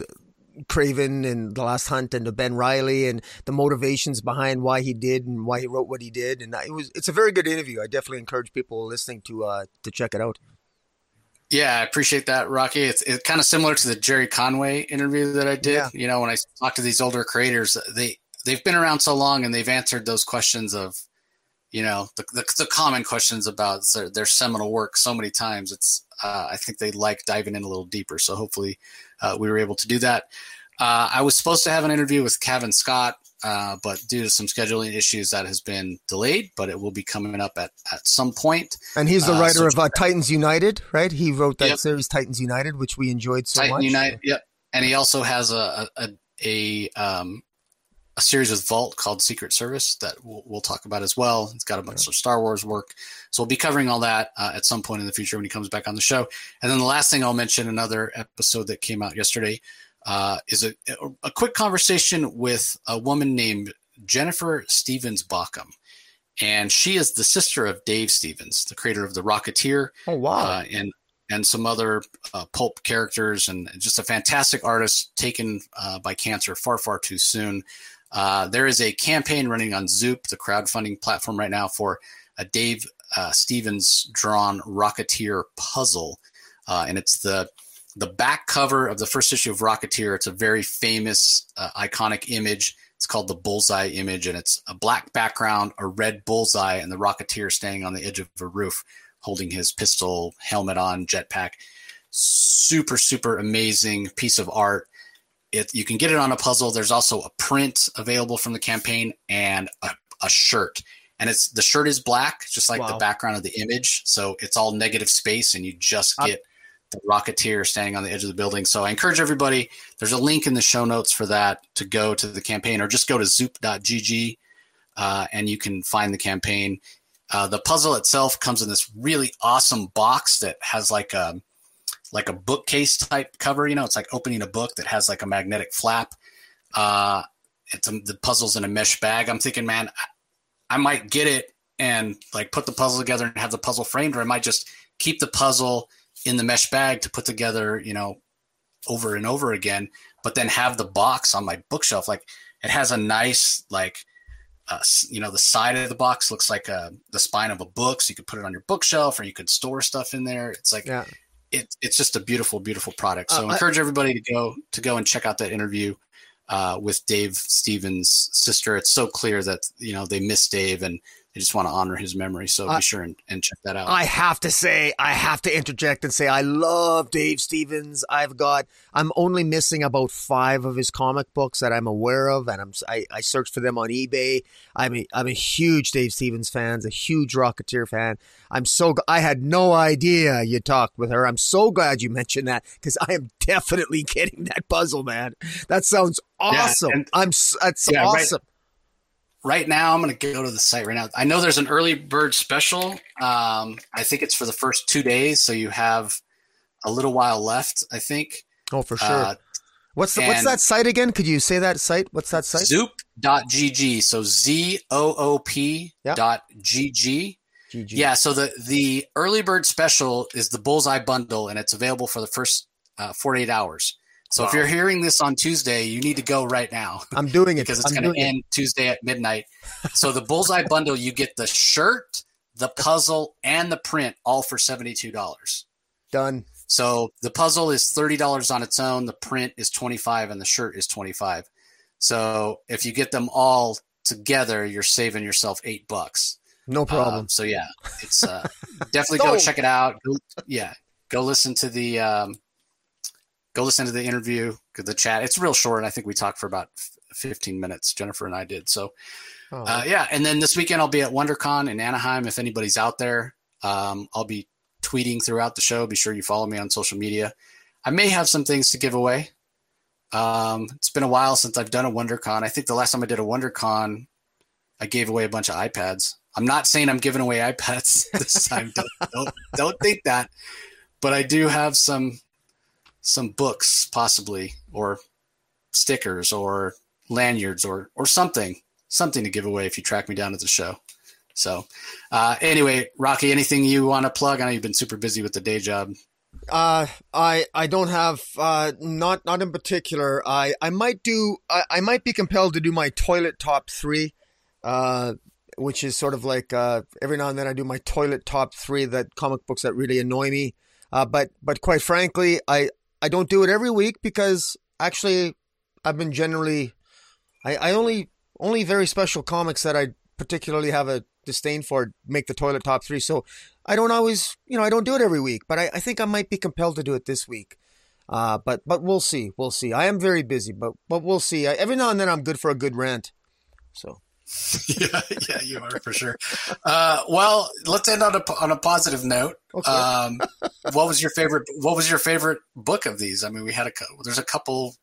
Kraven and The Last Hunt and to Ben Riley and the motivations behind why he did and why he wrote what he did. And it was it's a very good interview. I definitely encourage people listening to uh, to check it out. Yeah, I appreciate that, Rocky. It's, it's kind of similar to the Gerry Conway interview that I did. Yeah. You know, when I talk to these older creators, they they've been around so long and they've answered those questions of, you know, the the, the common questions about their, their, seminal work so many times. It's uh, I think they like diving in a little deeper. So hopefully, uh, we were able to do that. Uh, I was supposed to have an interview with Cavan Scott, uh, but due to some scheduling issues, that has been delayed. But it will be coming up at, at some point. And he's the uh, writer so of uh, Titans United, right? He wrote that yep. series Titans United, which we enjoyed so Titan much. United, yep. And he also has a a, a, um, a series with Vault called Secret Service that we'll, we'll, talk about as well. It's got a bunch yeah. of Star Wars work. So we'll be covering all that uh, at some point in the future when he comes back on the show. And then the last thing I'll mention, another episode that came out yesterday, uh, is a, a quick conversation with a woman named Jennifer Stevens Baucom. And she is the sister of Dave Stevens, the creator of The Rocketeer. Oh, wow. Uh, and and some other uh, pulp characters, and just a fantastic artist taken uh, by cancer far, far too soon. Uh, there is a campaign running on Zoop, the crowdfunding platform right now, for a Dave uh, Stevens drawn Rocketeer puzzle, uh, and it's the the back cover of the first issue of Rocketeer. It's a very famous, uh, iconic image. It's called the bullseye image, and it's a black background, a red bullseye, and the Rocketeer standing on the edge of a roof, holding his pistol, helmet on, jetpack. Super, super amazing piece of art. It, you can get it on a puzzle. There's also a print available from the campaign and a, a shirt. And it's the shirt is black, just like wow. the background of the image. So it's all negative space, and you just get the Rocketeer standing on the edge of the building. So I encourage everybody. There's a link in the show notes for that to go to the campaign, or just go to zoop.gg uh, and you can find the campaign. Uh, the puzzle itself comes in this really awesome box that has like a like a bookcase type cover. You know, it's like opening a book that has like a magnetic flap. Uh, it's the puzzle's in a mesh bag. I'm thinking, man, I, I might get it and like put the puzzle together and have the puzzle framed, or I might just keep the puzzle in the mesh bag to put together, you know, over and over again, but then have the box on my bookshelf. Like it has a nice, like, uh, you know, the side of the box looks like a, uh, the spine of a book. So you could put it on your bookshelf or you could store stuff in there. It's like, yeah. It, it's just a beautiful, beautiful product. So uh, I encourage everybody to go, to go and check out that interview uh, with Dave Stevens' sister. It's so clear that, you know, they miss Dave and I just want to honor his memory. So uh, be sure and, and, check that out. I have to say, I have to interject and say, I love Dave Stevens. I've got, I'm only missing about five of his comic books that I'm aware of, and I'm, I, I searched for them on eBay. I'm a, I'm a huge Dave Stevens fan, a huge Rocketeer fan. I'm so, I had no idea you talked with her. I'm so glad you mentioned that because I am definitely [LAUGHS] getting that puzzle, man. That sounds awesome. Yeah, and, I'm, that's yeah, awesome. Right right now i'm going to go to the site right now. I know there's an early bird special. Um, i think it's for the first two days so you have a little while left i think. Oh for sure. Uh, what's the, what's that site again? Could you say that site? What's that site? Zoop.gg so z-o-o-p yep. dot gg GG. yeah so the the early bird special is the bullseye bundle and it's available for the first uh, 48 hours so wow. if you're hearing this on Tuesday, you need to go right now. [LAUGHS] I'm doing it because it's going to end it. Tuesday at midnight. So the Bullseye [LAUGHS] bundle, you get the shirt, the puzzle, and the print all for seventy-two dollars. Done. So the puzzle is thirty dollars on its own. The print is twenty-five, and the shirt is twenty-five. So if you get them all together, you're saving yourself eight bucks. No problem. Um, so yeah, it's uh, [LAUGHS] definitely go check it out. Yeah, go listen to the um, go listen to the interview, the chat. It's real short. I think we talked for about 15 minutes. Jennifer and I did. So, oh. uh, yeah. And then this weekend I'll be at WonderCon in Anaheim. If anybody's out there, um, I'll be tweeting throughout the show. Be sure you follow me on social media. I may have some things to give away. Um, it's been a while since I've done a WonderCon. I think the last time I did a WonderCon, I gave away a bunch of iPads. I'm not saying I'm giving away [LAUGHS] iPads this time. don't, don't, don't think that. But I do have some some books possibly or stickers or lanyards or or something something to give away if you track me down at the show so uh, anyway rocky anything you want to plug i know you've been super busy with the day job uh, I I don't have uh, not not in particular. I I might do I, I might be compelled to do my toilet top three, uh, which is sort of like uh, every now and then I do my toilet top three that comic books that really annoy me. Uh, but but quite frankly, I I don't do it every week because actually I've been generally I, I only only very special comics that I particularly have a disdain for make the toilet top three. So I don't always you know, I don't do it every week, but I, I think I might be compelled to do it this week. Uh, but but we'll see, we'll see. I am very busy, but but we'll see. I, every now and then I'm good for a good rant. So [LAUGHS] [LAUGHS] yeah, yeah, you are for sure. Uh, well, let's end on a on a positive note. Okay. Um, [LAUGHS] what was your favorite? What was your favorite book of these? I mean, we had a there's a couple.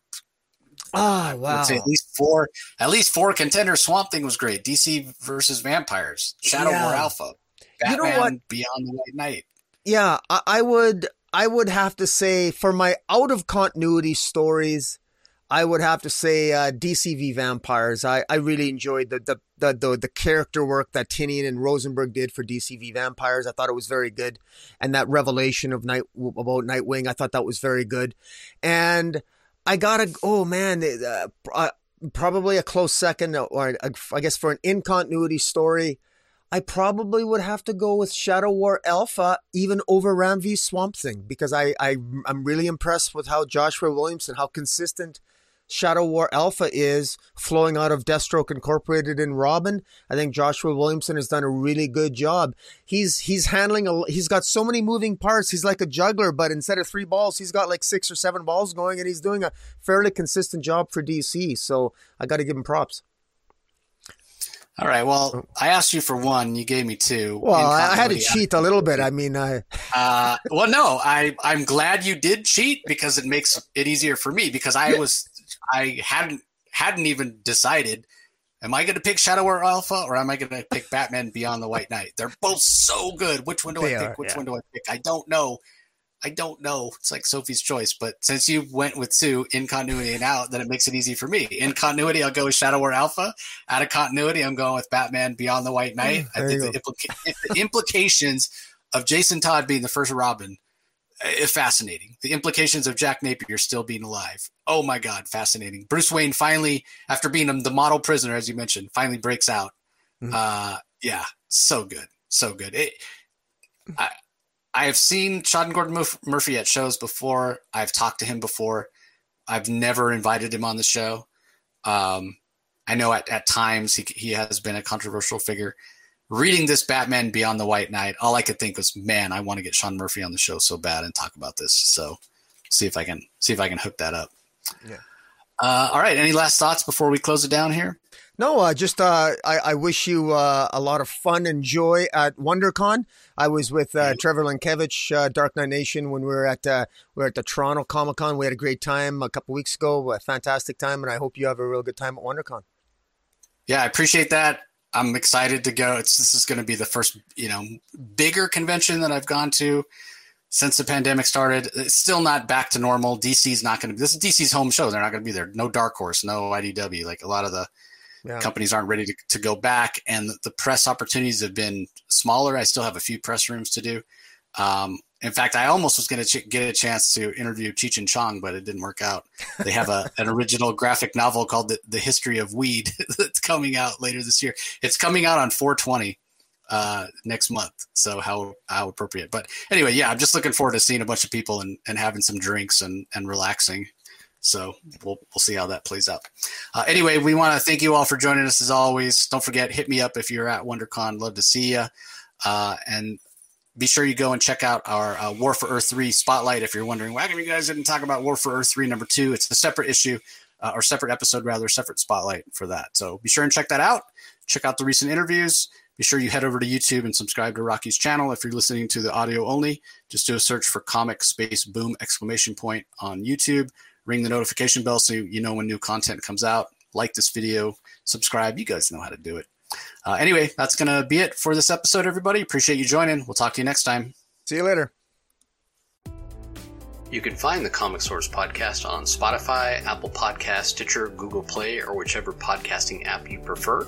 Ah, oh, wow! at least four. At least four contenders. Swamp Thing was great. DC versus Vampires. Shadow yeah. War Alpha. Batman you know what? Beyond the White Knight. Yeah, I, I would. I would have to say for my out of continuity stories, I would have to say uh, DCV Vampires. I, I really enjoyed the, the the, the the character work that Tynion and Rosenberg did for DCV Vampires. I thought it was very good, and that revelation of night about Nightwing, I thought that was very good. And I gotta, oh man, uh, uh, probably a close second, or uh, I guess for an in continuity story. I probably would have to go with Shadow War Alpha even over Ram V Swamp Thing because I, I I'm really impressed with how Joshua Williamson, how consistent Shadow War Alpha is flowing out of Deathstroke Incorporated in Robin. I think Joshua Williamson has done a really good job. He's he's handling a he's got so many moving parts. He's like a juggler, but instead of three balls, he's got like six or seven balls going, and he's doing a fairly consistent job for DC. So I got to give him props. All right. Well, I asked you for one. You gave me two. Well, I had to cheat a little bit. I mean, I. [LAUGHS] Uh, well, no, I I'm glad you did cheat because it makes it easier for me because I was I hadn't hadn't even decided. Am I going to pick Shadow War Alpha or am I going to pick Batman Beyond the White Knight? They're both so good. Which one do they I pick? Are, Which yeah. one do I pick? I don't know. I don't know. It's like Sophie's choice. But since you went with two in continuity and out, then it makes it easy for me. In continuity, I'll go with Shadow War Alpha. Out of continuity, I'm going with Batman Beyond the White Knight. Mm, I think the, implica- [LAUGHS] the implications of Jason Todd being the first Robin fascinating. The implications of Jack Napier still being alive. Oh my God, fascinating. Bruce Wayne finally, after being the model prisoner, as you mentioned, finally breaks out. Mm-hmm. Uh, yeah, so good, so good. It, I, I have seen Sean Gordon Murphy at shows before. I've talked to him before. I've never invited him on the show. Um, I know at, at times he, he has been a controversial figure reading this Batman Beyond the White Knight, all I could think was, man, I want to get Sean Murphy on the show so bad and talk about this. So see if I can see if I can hook that up. Yeah. Uh, all right. Any last thoughts before we close it down here? No, uh, just uh, I, I, wish you uh, a lot of fun and joy at WonderCon. I was with uh, Trevor Linkevich, uh, Dark Knight Nation, when we were at uh, we were at the Toronto Comic Con. We had a great time a couple weeks ago, a fantastic time, and I hope you have a real good time at WonderCon. Yeah, I appreciate that. I'm excited to go. It's this is going to be the first you know bigger convention that I've gone to since the pandemic started. It's still not back to normal. DC's not going to. Be this is DC's home show. They're not going to be there. No Dark Horse. No IDW. Like a lot of the yeah. companies aren't ready to, to go back, and the, the press opportunities have been smaller. I still have a few press rooms to do. Um, in fact, I almost was going to ch- get a chance to interview Cheech and Chong, but it didn't work out. They have a, [LAUGHS] an original graphic novel called the, the History of Weed [LAUGHS] that's coming out later this year. It's coming out on 420 uh, next month. So how how appropriate. But anyway, yeah, I'm just looking forward to seeing a bunch of people and, and having some drinks and, and relaxing. So we'll we'll see how that plays out. Uh, anyway, we want to thank you all for joining us as always. Don't forget, hit me up if you're at WonderCon. Love to see you. Uh, and be sure you go and check out our uh, War for Earth 3 spotlight if you're wondering why you guys didn't talk about War for Earth 3 number two. It's a separate issue, uh, or separate episode, rather, separate spotlight for that. So be sure and check that out. Check out the recent interviews. Be sure you head over to YouTube and subscribe to Rocky's channel. If you're listening to the audio only, just do a search for comic space boom exclamation point on YouTube. Ring the notification bell so you know when new content comes out. Like this video, subscribe. You guys know how to do it. Uh, anyway, that's going to be it for this episode, everybody. Appreciate you joining. We'll talk to you next time. See you later. You can find the Comic Source podcast on Spotify, Apple Podcast, Stitcher, Google Play, or whichever podcasting app you prefer.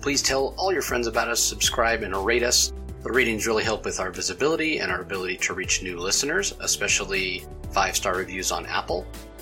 Please tell all your friends about us, subscribe, and rate us. The ratings really help with our visibility and our ability to reach new listeners, especially five star reviews on Apple.